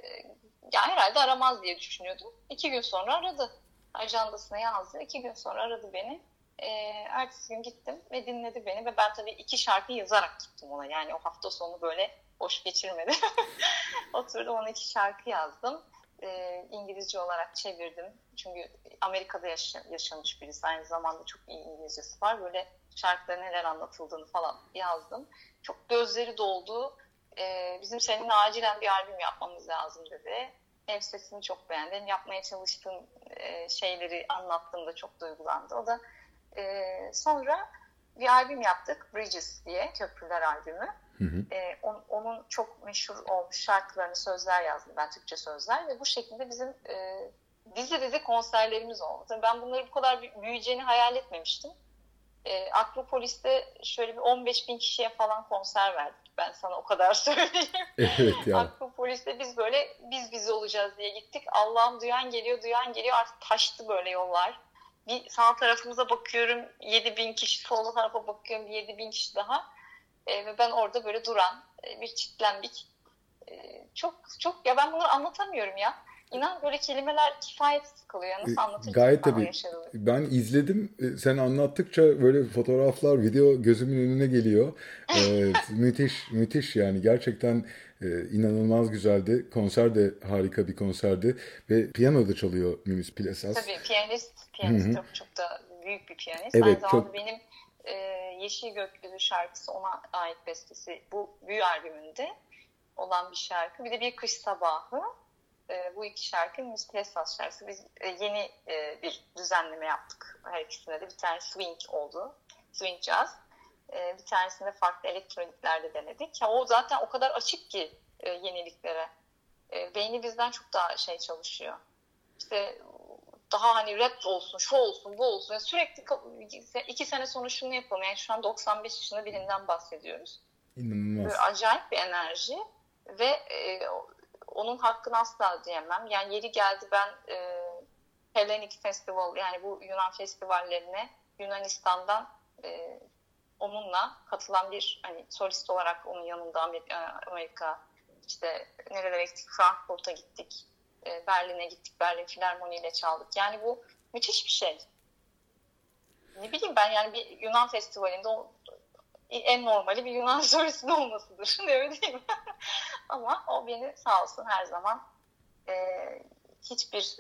Speaker 10: ya herhalde aramaz diye düşünüyordum. İki gün sonra aradı. Ajandasına yazdı. İki gün sonra aradı beni. E, ertesi gün gittim ve dinledi beni ve ben tabii iki şarkı yazarak gittim ona. Yani o hafta sonu böyle boş geçirmedim. Oturdum ona iki şarkı yazdım. E, İngilizce olarak çevirdim. Çünkü Amerika'da yaşa- yaşamış birisi. Aynı zamanda çok iyi İngilizcesi var. Böyle şarkıda neler anlatıldığını falan yazdım. Çok gözleri doldu. Ee, bizim seninle acilen bir albüm yapmamız lazım dedi. Hem sesini çok beğendi hem yapmaya çalıştığım e, şeyleri anlattığımda çok duygulandı. O da e, sonra bir albüm yaptık Bridges diye Köprüler albümü.
Speaker 9: Hı hı.
Speaker 10: E, on- onun çok meşhur olmuş şarkılarını sözler yazdım ben Türkçe sözler ve bu şekilde bizim e, dizi dizi konserlerimiz oldu. Tabii Ben bunları bu kadar büy- büyüyeceğini hayal etmemiştim. E, Akropolis'te şöyle bir 15 bin kişiye falan konser verdik. Ben sana o kadar söyleyeyim.
Speaker 9: Evet yani.
Speaker 10: Akropolis'te biz böyle biz biz olacağız diye gittik. Allah'ım duyan geliyor, duyan geliyor. Artık taştı böyle yollar. Bir sağ tarafımıza bakıyorum 7 bin kişi, sol tarafa bakıyorum bir 7 bin kişi daha. E, ve ben orada böyle duran e, bir çitlendik. E, çok çok ya ben bunları anlatamıyorum ya. İnan böyle kelimeler kifayetsiz kalıyor. Nasıl anlatacağım
Speaker 9: Gayet tabii.
Speaker 10: yaşadığımı?
Speaker 9: Ben izledim. Sen anlattıkça böyle fotoğraflar, video gözümün önüne geliyor. E, müthiş, müthiş yani. Gerçekten e, inanılmaz güzeldi. Konser de harika bir konserdi. Ve piyano da çalıyor Mimis Plesas.
Speaker 10: Tabii piyanist, piyanist
Speaker 9: Hı hı.
Speaker 10: çok çok da büyük bir piyanist.
Speaker 9: Evet,
Speaker 10: Aynı zamanda
Speaker 9: çok-
Speaker 10: benim e, Yeşil Gökyüzü şarkısı ona ait bestesi bu büyü albümünde olan bir şarkı. Bir de bir kış sabahı. E, bu iki şarkı Miss Plesas şarkısı. Biz e, yeni e, bir düzenleme yaptık her ikisinde de. Bir tane swing oldu. Swing jazz. E, bir tanesinde farklı elektroniklerde denedik. Ya, o zaten o kadar açık ki e, yeniliklere. E, beyni bizden çok daha şey çalışıyor. İşte daha hani rap olsun, şu olsun, bu olsun. Yani sürekli iki sene sonra şunu yapalım. Yani şu an 95 yaşında birinden bahsediyoruz.
Speaker 9: İnanılmaz.
Speaker 10: Böyle acayip bir enerji ve e, onun hakkını asla diyemem. Yani yeri geldi ben e, Hellenic Festival yani bu Yunan festivallerine Yunanistan'dan e, onunla katılan bir hani solist olarak onun yanında Amerika, Amerika işte nerelere gittik Frankfurt'a gittik e, Berlin'e gittik Berlin Filarmoni ile çaldık. Yani bu müthiş bir şey. Ne bileyim ben yani bir Yunan festivalinde o, en normali bir Yunan solistin olmasıdır. ne bileyim. Ama o beni sağ olsun her zaman e, hiçbir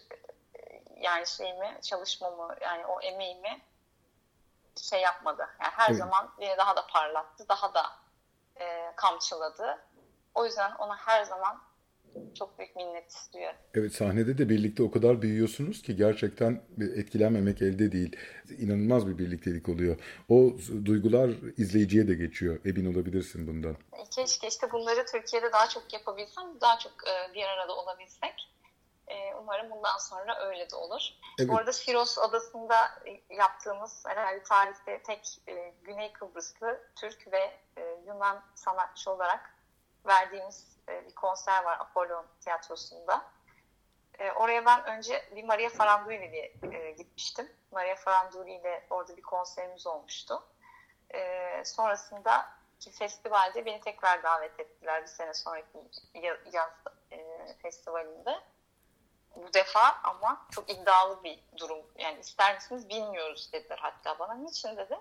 Speaker 10: e, yani şeyimi, çalışmamı yani o emeğimi şey yapmadı. Yani her
Speaker 9: Evet.
Speaker 10: zaman beni daha da parlattı, daha da e, kamçıladı. O yüzden ona her zaman çok büyük minnet duyuyorum.
Speaker 9: Evet sahnede de birlikte o kadar büyüyorsunuz ki gerçekten etkilenmemek elde değil. İnanılmaz bir birliktelik oluyor. O duygular izleyiciye de geçiyor. Emin olabilirsin bundan.
Speaker 10: Keşke işte bunları Türkiye'de daha çok yapabilsem, daha çok e, bir arada olabilsek. E, umarım bundan sonra öyle de olur.
Speaker 9: Evet.
Speaker 10: Bu arada Siros Adası'nda yaptığımız herhalde tarihte tek e, Güney Kıbrıslı Türk ve e, Yunan sanatçı olarak verdiğimiz e, bir konser var Apollon Tiyatrosu'nda. E, oraya ben önce bir Maria Faranduli ile e, gitmiştim. Maria Faranduli ile orada bir konserimiz olmuştu. Sonrasında ki festivalde beni tekrar davet ettiler bir sene sonraki ya- yaz e, festivalinde. Bu defa ama çok iddialı bir durum. Yani ister misiniz bilmiyoruz dediler hatta bana. Niçin dedi.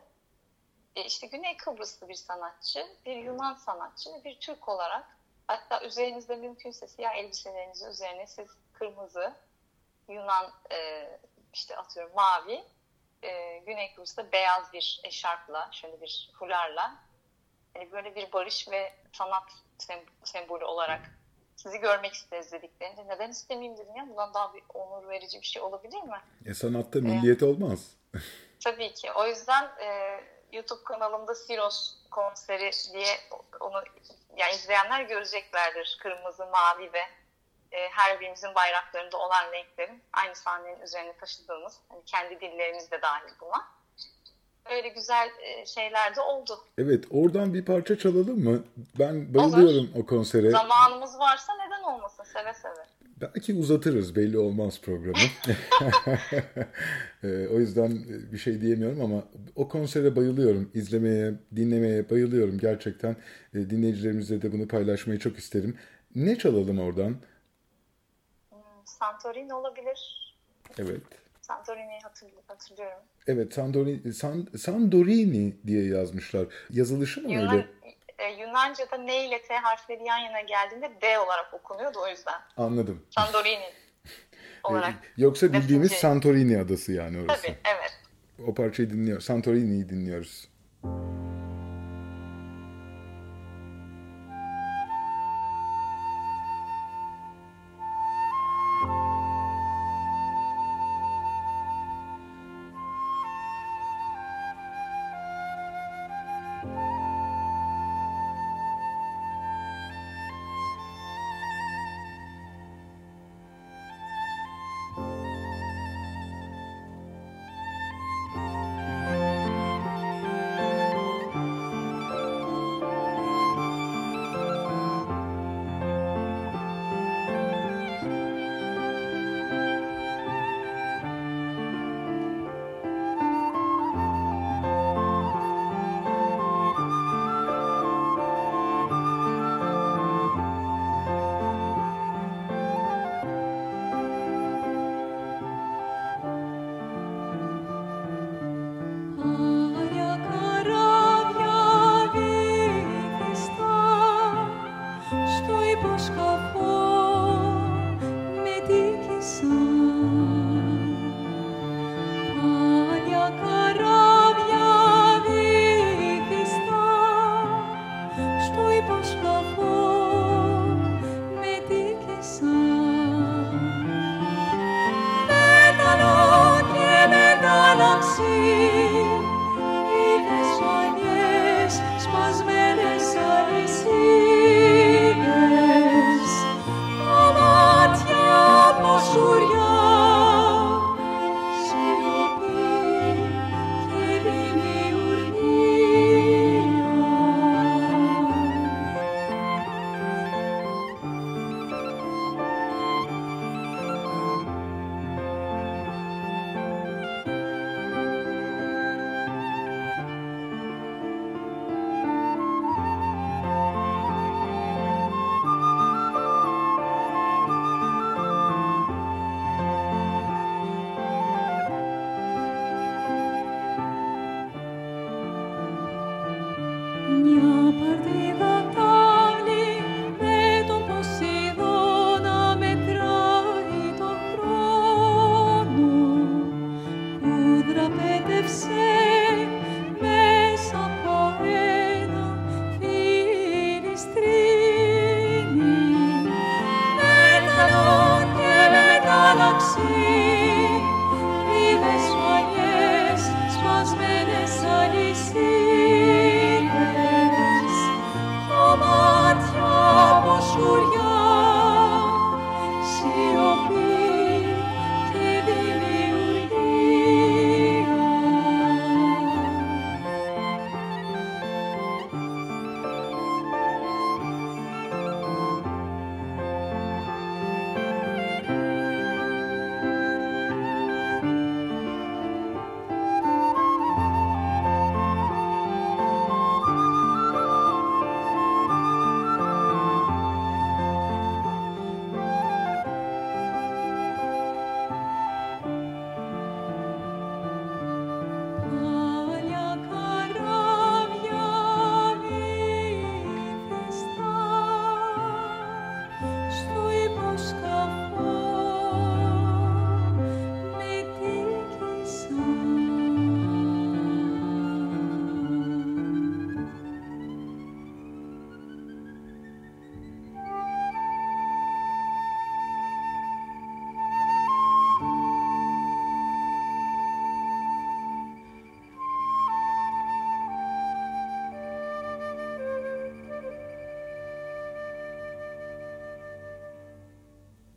Speaker 10: E işte Güney Kıbrıslı bir sanatçı, bir Yunan sanatçı bir Türk olarak hatta üzerinizde mümkünse siyah elbiselerinizi üzerine siz kırmızı, Yunan e, işte atıyorum mavi, e, Güney Kıbrıs'ta beyaz bir eşarpla, şöyle bir fularla hani böyle bir barış ve sanat sem- sembolü olarak sizi görmek isteriz dediklerinde neden istemeyeyim dedim ya bundan daha bir onur verici bir şey olabilir mi?
Speaker 9: E sanatta milliyet olmaz.
Speaker 10: Tabii ki. O yüzden e, YouTube kanalımda Siros konseri diye onu yani izleyenler göreceklerdir. Kırmızı, mavi ve e, her birimizin bayraklarında olan renklerin aynı sahnenin üzerine taşıdığımız hani kendi dillerimiz de dahil buna. Öyle güzel e, şeyler de oldu.
Speaker 9: Evet oradan bir parça çalalım mı? Ben bayılıyorum o konsere.
Speaker 10: Zamanımız varsa neden olmasın seve seve.
Speaker 9: Belki uzatırız belli olmaz programı. E, o yüzden bir şey diyemiyorum ama o konsere bayılıyorum. İzlemeye, dinlemeye bayılıyorum gerçekten. E, dinleyicilerimizle de bunu paylaşmayı çok isterim. Ne çalalım oradan?
Speaker 10: Hmm, Santorini olabilir.
Speaker 9: Evet.
Speaker 10: Santorini'yi hatırl- hatırlıyorum.
Speaker 9: Evet Sandorini, San, Sandorini diye yazmışlar. Yazılışı mı
Speaker 10: Yunan,
Speaker 9: öyle?
Speaker 10: E, Yunanca'da N ile T harfleri yan yana geldiğinde D olarak okunuyordu o yüzden.
Speaker 9: Anladım.
Speaker 10: Santorini olarak.
Speaker 9: E, Yoksa bildiğimiz
Speaker 10: Latince.
Speaker 9: Santorini adası yani orası.
Speaker 10: Tabii evet.
Speaker 9: O parçayı dinliyor. Santorini'yi dinliyoruz.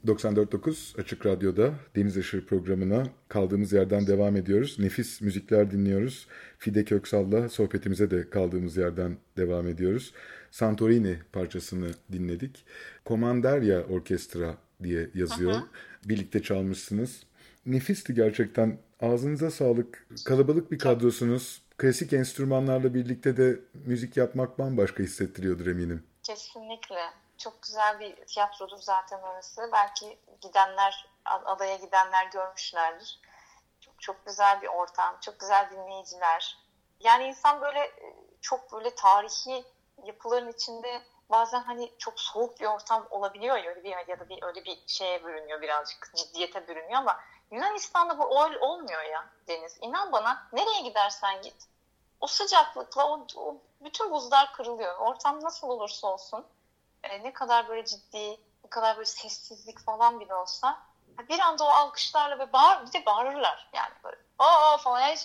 Speaker 9: 94.9 Açık Radyo'da Deniz Aşırı programına kaldığımız yerden devam ediyoruz. Nefis müzikler dinliyoruz. Fide Köksal'la sohbetimize de kaldığımız yerden devam ediyoruz. Santorini parçasını dinledik. Komanderya Orkestra diye yazıyor. Aha. Birlikte çalmışsınız. Nefisti gerçekten. Ağzınıza sağlık. Kalabalık bir kadrosunuz. Klasik enstrümanlarla birlikte de müzik yapmak bambaşka hissettiriyordur eminim.
Speaker 10: Kesinlikle çok güzel bir tiyatrodur zaten orası. Belki gidenler, adaya gidenler görmüşlerdir. Çok çok güzel bir ortam, çok güzel dinleyiciler. Yani insan böyle e, çok böyle tarihi yapıların içinde bazen hani çok soğuk bir ortam olabiliyor ya bir ya da bir öyle bir şeye bürünüyor birazcık ciddiyete bürünüyor ama Yunanistan'da bu öyle olmuyor ya Deniz. İnan bana nereye gidersen git o sıcaklıkla o, o bütün buzlar kırılıyor. Ortam nasıl olursa olsun e, ne kadar böyle ciddi, ne kadar böyle sessizlik falan bile olsa bir anda o alkışlarla ve bağır, bir de bağırırlar yani böyle aa falan yani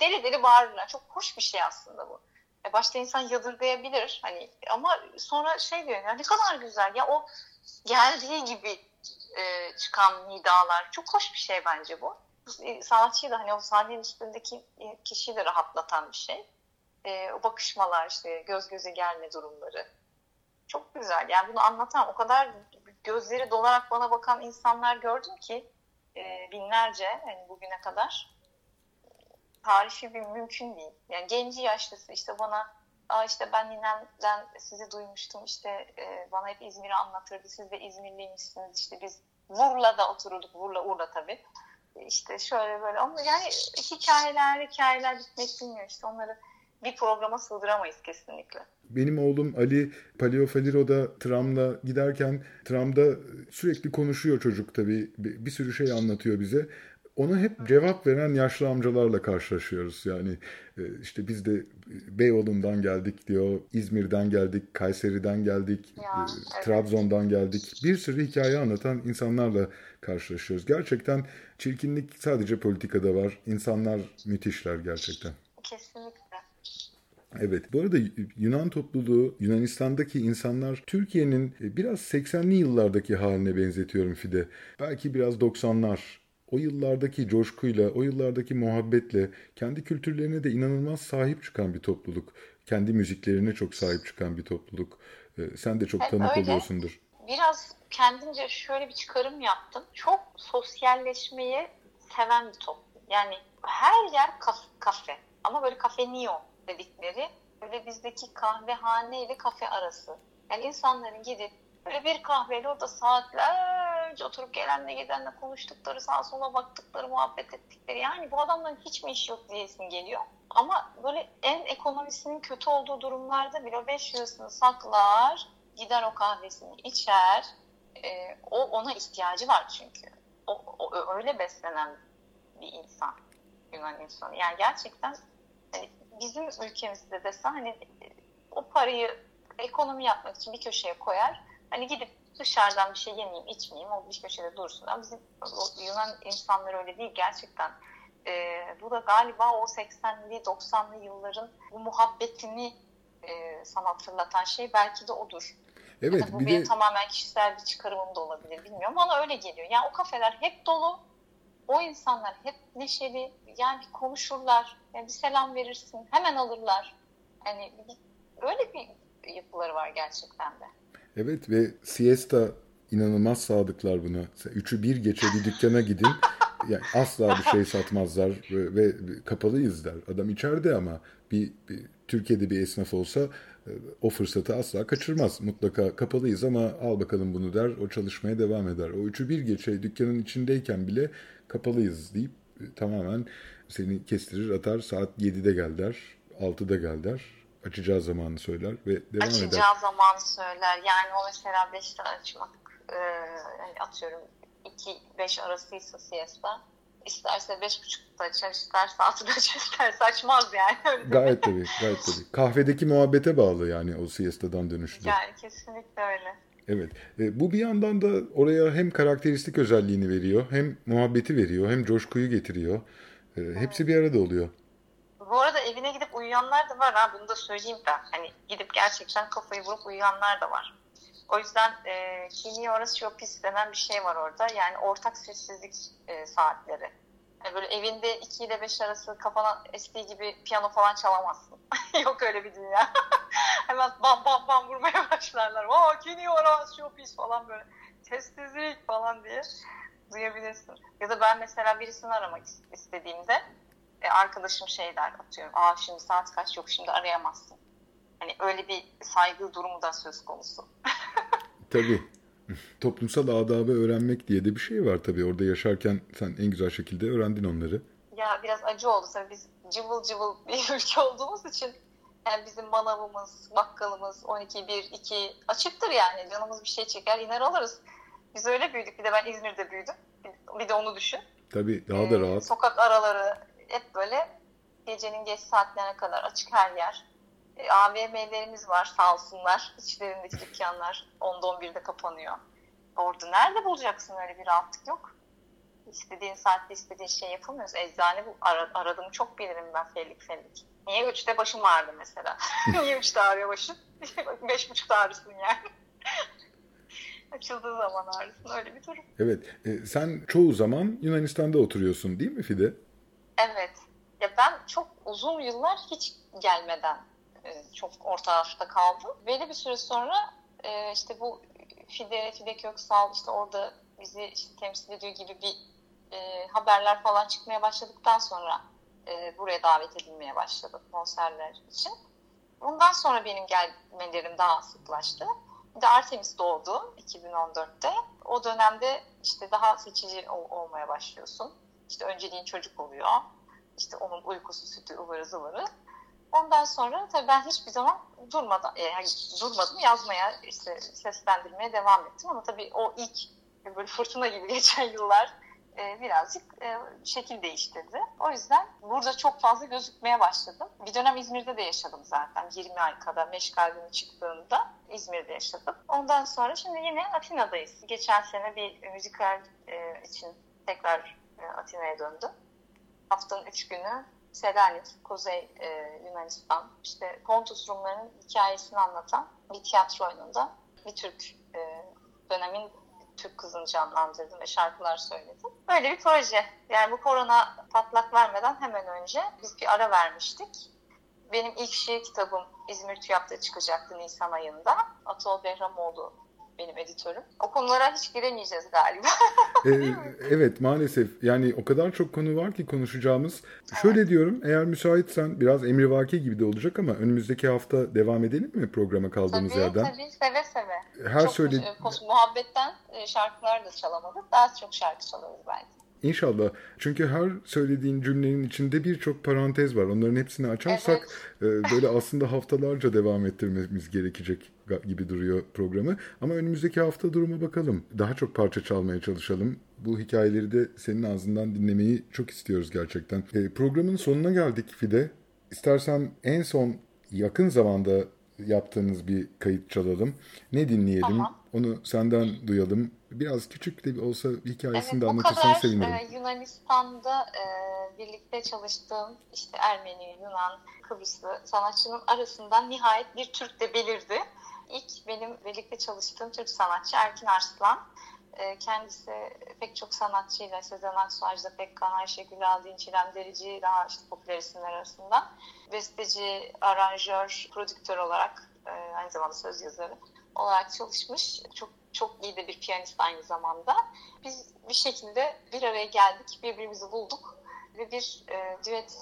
Speaker 10: deli deli bağırırlar. Çok hoş bir şey aslında bu. E, başta insan yadırgayabilir hani ama sonra şey diyor ya ne kadar güzel ya o geldiği gibi e, çıkan nidalar çok hoş bir şey bence bu. E, Sanatçıyı da hani o sahnenin üstündeki kişiyi de rahatlatan bir şey. E, o bakışmalar işte göz göze gelme durumları. Çok güzel. Yani bunu anlatan o kadar gözleri dolarak bana bakan insanlar gördüm ki e, binlerce hani bugüne kadar tarifi bir mümkün değil. Yani genci yaşlısı işte bana Aa işte ben ninemden sizi duymuştum işte e, bana hep İzmir'i anlatırdı. Siz de İzmirliymişsiniz işte biz Vurla'da otururduk. Vurla Urla tabii. İşte şöyle böyle ama yani hikayeler hikayeler bitmek bilmiyor işte onları bir programa sığdıramayız kesinlikle.
Speaker 9: Benim oğlum Ali Paleofaliro'da tramla giderken tramda sürekli konuşuyor çocuk tabii. Bir sürü şey anlatıyor bize. Ona hep cevap veren yaşlı amcalarla karşılaşıyoruz. Yani e, işte biz de Beyoğlu'ndan geldik diyor, İzmir'den geldik, Kayseri'den geldik,
Speaker 10: Ya,
Speaker 9: e,
Speaker 10: evet.
Speaker 9: Trabzon'dan geldik. Bir sürü hikaye anlatan insanlarla karşılaşıyoruz. Gerçekten çirkinlik sadece politikada var. İnsanlar müthişler gerçekten.
Speaker 10: Kesinlikle.
Speaker 9: Evet, bu arada Yunan topluluğu, Yunanistan'daki insanlar Türkiye'nin e, biraz 80'li yıllardaki haline benzetiyorum Fide. Belki biraz 90'lar. O yıllardaki coşkuyla, o yıllardaki muhabbetle kendi kültürlerine de inanılmaz sahip çıkan bir topluluk. Kendi müziklerine çok sahip çıkan bir topluluk. E, Sen de çok tanık
Speaker 10: öyle.
Speaker 9: oluyorsundur.
Speaker 10: Biraz kendimce şöyle bir çıkarım yaptım. Çok sosyalleşmeyi seven bir toplum. Yani her yer kaf- kafe. Ama böyle kafe neon dedikleri böyle bizdeki kahvehane ile kafe arası. Yani insanların gidip böyle bir kahveyle orada saatlerce oturup gelenle gidenle konuştukları, sağa sola baktıkları, muhabbet ettikleri. Yani bu adamların hiç mi iş yok diyesin geliyor. Ama böyle en ekonomisinin kötü olduğu durumlarda bile o 5 lirasını saklar, gider o kahvesini içer. Ee, o ona ihtiyacı var çünkü. O, o öyle beslenen bir insan. Yunan insanı. Yani gerçekten hani bizim ülkemizde desen hani o parayı ekonomi yapmak için bir köşeye koyar. Hani gidip dışarıdan bir şey yemeyeyim, içmeyeyim, o bir köşede dursun. Ama bizim o Yunan insanları öyle değil gerçekten. Ee, bu da galiba o 80'li 90'lı yılların bu muhabbetini e, sana hatırlatan şey belki de odur.
Speaker 9: Evet,
Speaker 10: Ya da bu
Speaker 9: bir
Speaker 10: benim
Speaker 9: de
Speaker 10: tamamen kişisel bir çıkarımım da olabilir bilmiyorum. Bana öyle geliyor. Yani o kafeler hep dolu. O insanlar hep neşeli. Yani bir konuşurlar. Yani bir selam verirsin. Hemen alırlar. Yani bir- öyle bir yapıları var gerçekten de.
Speaker 9: Evet ve siesta inanılmaz sadıklar buna. Üçü bir geçe bir dükkana gidin. Yani asla bir şey satmazlar ve, ve kapalıyız der. Adam içeride ama bir, bir Türkiye'de bir esnaf olsa e, o fırsatı asla kaçırmaz. Mutlaka kapalıyız ama al bakalım bunu der. O çalışmaya devam eder. O üçü bir geçe dükkanın içindeyken bile kapalıyız deyip e, tamamen seni kestirir atar. Saat 7'de gel der. 6'da gel der. Açacağı zamanı söyler ve devam eder.
Speaker 10: Açacağı zaman söyler. Yani o mesela 5'te açmak e, hani atıyorum 2-5 arasıysa siesta isterse 5.30'da açar, isterse 6'da açar, isterse açmaz yani. Öyle
Speaker 9: Gayet tabii, gayet tabii. Kahvedeki muhabbete bağlı yani o siestadan dönüşte.
Speaker 10: Yani kesinlikle öyle.
Speaker 9: Evet. E, bu bir yandan da oraya hem karakteristik özelliğini veriyor, hem muhabbeti veriyor, hem coşkuyu getiriyor. E, hepsi bir arada oluyor.
Speaker 10: Bu arada evine gidip uyuyanlar da var ha bunu da söyleyeyim ben. Hani gidip gerçekten kafayı vurup uyuyanlar da var. O yüzden e, Kini Horatio Pis denen bir şey var orada. Yani ortak sessizlik e, saatleri. Yani böyle evinde 2 ile 5 arası kafana estiği gibi piyano falan çalamazsın. Yok öyle bir dünya. Hemen bam bam bam vurmaya başlarlar. Aa Kini Horatio Pis falan böyle. Sessizlik falan diye duyabilirsin. Ya da ben mesela birisini aramak istediğimde e, arkadaşım şey der atıyorum. Aa şimdi saat kaç yok şimdi arayamazsın. Hani öyle bir saygı durumu da söz konusu.
Speaker 9: Tabii. Toplumsal adabı öğrenmek diye de bir şey var tabii. Orada yaşarken sen en güzel şekilde öğrendin onları.
Speaker 10: Ya biraz acı oldu tabii biz cıvıl cıvıl bir ülke olduğumuz için yani bizim manavımız, bakkalımız 12, 1, 2 açıktır yani. Canımız bir şey çeker iner alırız. Biz öyle büyüdük. Bir de ben İzmir'de büyüdüm. Bir de onu düşün.
Speaker 9: Tabii daha da
Speaker 10: Ee,
Speaker 9: rahat.
Speaker 10: Sokak araları hep böyle Gecenin geç saatlerine kadar açık her yer. E, AVM'lerimiz var sağ olsunlar. İçlerindeki dükkanlar 10'da 11'de kapanıyor. Orada nerede bulacaksın öyle bir rahatlık yok. İstediğin saatte istediğin şey yapamıyoruz. Eczane bu ara, aradığımı çok bilirim ben fellik fellik. Niye 3'te başım ağrıdı mesela? Niye 3'te ağrıyor başım? 5.30'da ağrısın yani. Açıldığı zaman ağrısın öyle bir durum.
Speaker 9: Evet. E, sen çoğu zaman Yunanistan'da oturuyorsun değil mi Fide?
Speaker 10: Evet. Ya ben çok uzun yıllar hiç gelmeden çok orta hafta kaldım. Belli bir süre sonra e, işte bu Fide, Fide Köksal işte orada bizi işte temsil ediyor gibi bir e, haberler falan çıkmaya başladıktan sonra e, buraya davet edilmeye başladı konserler için. Bundan sonra benim gelmelerim daha sıklaştı. Bir de Artemis doğdu 2014'te. O dönemde işte daha seçici ol- olmaya başlıyorsun. İşte önceliğin çocuk oluyor. İşte onun uykusu, sütü, ıvırı zıvırı. Ondan sonra tabii ben hiçbir zaman durmadan, e, yani durmadım yazmaya, işte seslendirmeye devam ettim. Ama tabii o ilk böyle fırtına gibi geçen yıllar e, birazcık e, şekil değiştirdi. O yüzden burada çok fazla gözükmeye başladım. Bir dönem İzmir'de de yaşadım zaten. 20 ay kadar meşgalimi çıktığında İzmir'de yaşadım. Ondan sonra şimdi yine Atina'dayız. Geçen sene bir müzikal e, için tekrar e, Atina'ya döndüm. Haftanın üç günü Selanik, Kuzey e, Yunanistan, işte Pontus Rumlarının hikayesini anlatan bir tiyatro oyununda bir Türk e, dönemin Türk kızını canlandırdım ve şarkılar söyledim. Böyle bir proje. Yani bu korona patlak vermeden hemen önce biz bir ara vermiştik. Benim ilk şiir kitabım İzmir TÜYAP'ta çıkacaktı Nisan ayında. Atol Behramoğlu benim editörüm. O konulara hiç giremeyeceğiz galiba.
Speaker 9: Ee, evet maalesef yani o kadar çok konu var ki konuşacağımız. Şöyle diyorum eğer müsaitsen biraz emrivaki gibi de olacak ama önümüzdeki hafta devam edelim mi programa kaldığımız
Speaker 10: tabii,
Speaker 9: yerden?
Speaker 10: Tabii seve seve.
Speaker 9: Her
Speaker 10: çok
Speaker 9: söyle-
Speaker 10: e, muhabbetten e, şarkılar da çalamadık. Daha çok şarkı çalarız belki.
Speaker 9: İnşallah. Çünkü her söylediğin cümlenin içinde birçok parantez var. Onların hepsini açarsak e, böyle aslında haftalarca devam ettirmemiz gerekecek gibi duruyor programı. Ama önümüzdeki hafta duruma bakalım. Daha çok parça çalmaya çalışalım. Bu hikayeleri de senin ağzından dinlemeyi çok istiyoruz gerçekten. E, programın sonuna geldik Fide. İstersen en son yakın zamanda yaptığınız bir kayıt çalalım. Ne dinleyelim?
Speaker 10: Tamam.
Speaker 9: Onu senden duyalım. Biraz küçük de olsa hikayesini de
Speaker 10: bu
Speaker 9: anlatırsan
Speaker 10: kadar
Speaker 9: sevinirim.
Speaker 10: e, Yunanistan'da e, birlikte çalıştığım işte Ermeni, Yunan, Kıbrıslı sanatçının arasından nihayet bir Türk de belirdi. İlk benim birlikte çalıştığım Türk sanatçı Erkin Arslan. E, kendisi pek çok sanatçıyla Sezen Aksu, Ajda Pekkan, Ayşegül Aldin, Çilem Derici daha işte popüler isimler arasından. Besteci, aranjör, prodüktör olarak e, aynı zamanda söz yazarı olarak çalışmış. Çok çok iyi de bir piyanist aynı zamanda. Biz bir şekilde bir araya geldik, birbirimizi bulduk ve bir e, düet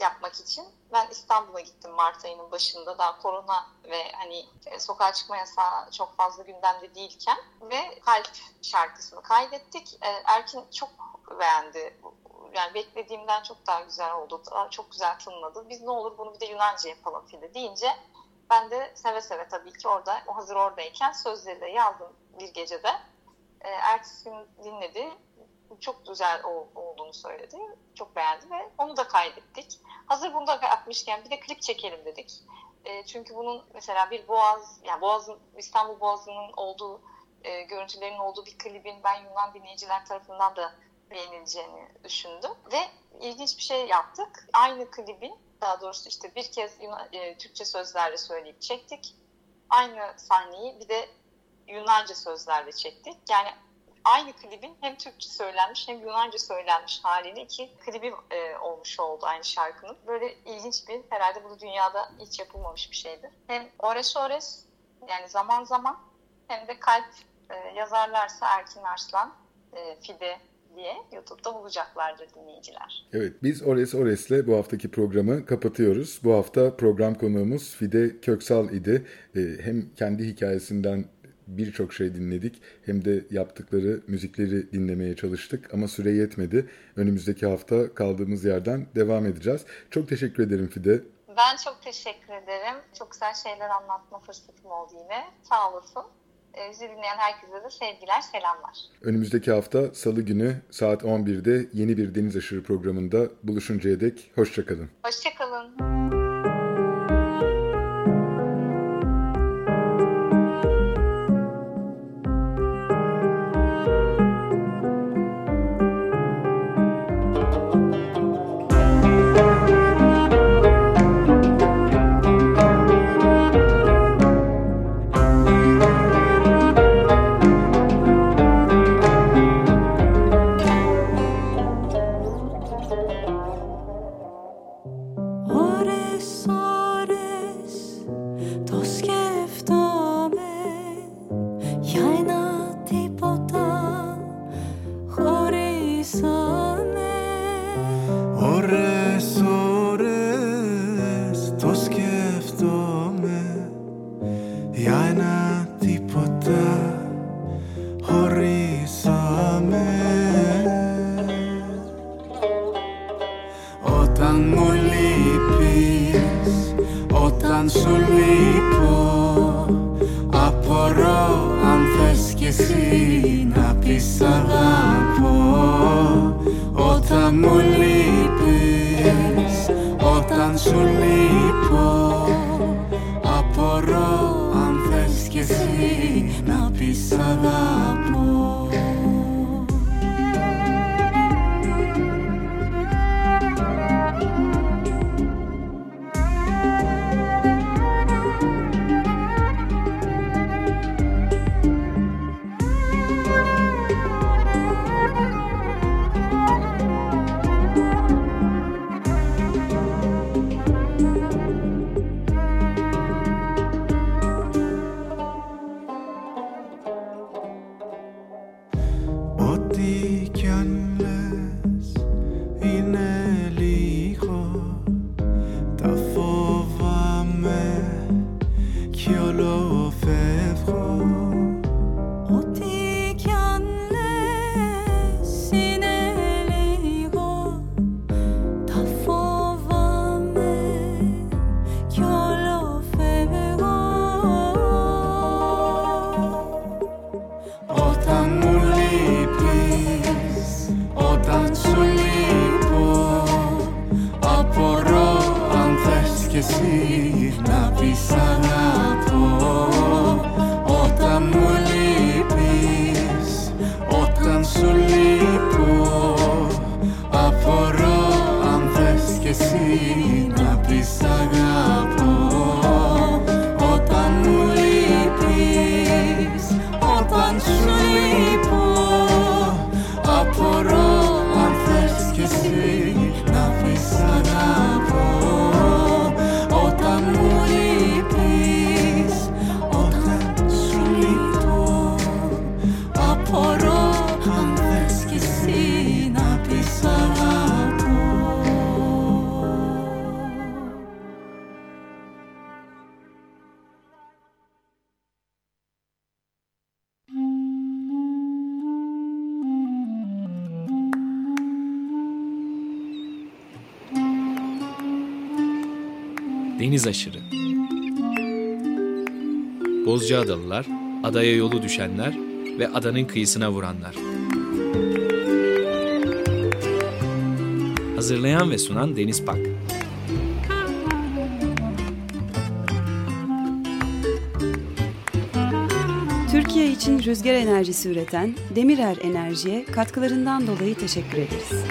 Speaker 10: yapmak için ben İstanbul'a gittim Mart ayının başında daha korona ve hani e, sokağa çıkma yasağı çok fazla gündemde değilken ve Kalp şarkısını kaydettik. E, Erkin çok beğendi. Yani beklediğimden çok daha güzel oldu. Çok güzel tınladı. Biz ne olur bunu bir de Yunanca yapalım Fide deyince ben de seve seve tabii ki orada, o hazır oradayken sözleri de yazdım bir gecede. E, ertesi gün dinledi. Çok güzel ol- olduğunu söyledi. Çok beğendi ve onu da kaydettik. Hazır bunu da yapmışken bir de klip çekelim dedik. E, çünkü bunun mesela bir Boğaz, yani Boğaz'ın, İstanbul Boğazı'nın olduğu, e, görüntülerin olduğu bir klibin ben Yunan dinleyiciler tarafından da beğenileceğini düşündüm. Ve ilginç bir şey yaptık. Aynı klibin daha doğrusu işte bir kez Yunan, e, Türkçe sözlerle söyleyip çektik. Aynı sahneyi bir de Yunanca sözlerle çektik. Yani aynı klibin hem Türkçe söylenmiş hem Yunanca söylenmiş halini iki klibi e, olmuş oldu aynı şarkının. Böyle ilginç bir herhalde bu dünyada hiç yapılmamış bir şeydir. Hem Ores Ores yani zaman zaman hem de Kalp e, yazarlarsa Erkin Arslan, e, Fide diye YouTube'da bulacaklardır dinleyiciler.
Speaker 9: Evet, biz Ores Ores'le bu haftaki programı kapatıyoruz. Bu hafta program konuğumuz Fide Köksal idi. Ee, hem kendi hikayesinden birçok şey dinledik hem de yaptıkları müzikleri dinlemeye çalıştık ama süre yetmedi. Önümüzdeki hafta kaldığımız yerden devam edeceğiz. Çok teşekkür ederim Fide.
Speaker 10: Ben çok teşekkür ederim. Çok güzel şeyler anlatma fırsatım oldu yine. Sağ olasın.
Speaker 13: Ee, bizi dinleyen herkese de sevgiler, selamlar.
Speaker 9: Önümüzdeki hafta salı günü saat 11'de yeni bir Deniz Aşırı programında buluşuncaya dek hoşçakalın.
Speaker 13: Hoşçakalın.
Speaker 1: deniz aşırı. Bozcaadalılar, adaya yolu düşenler ve adanın kıyısına vuranlar. Hazırlayan ve sunan Deniz Pak.
Speaker 2: Türkiye için rüzgar enerjisi üreten Demirer Enerji'ye katkılarından dolayı teşekkür ederiz.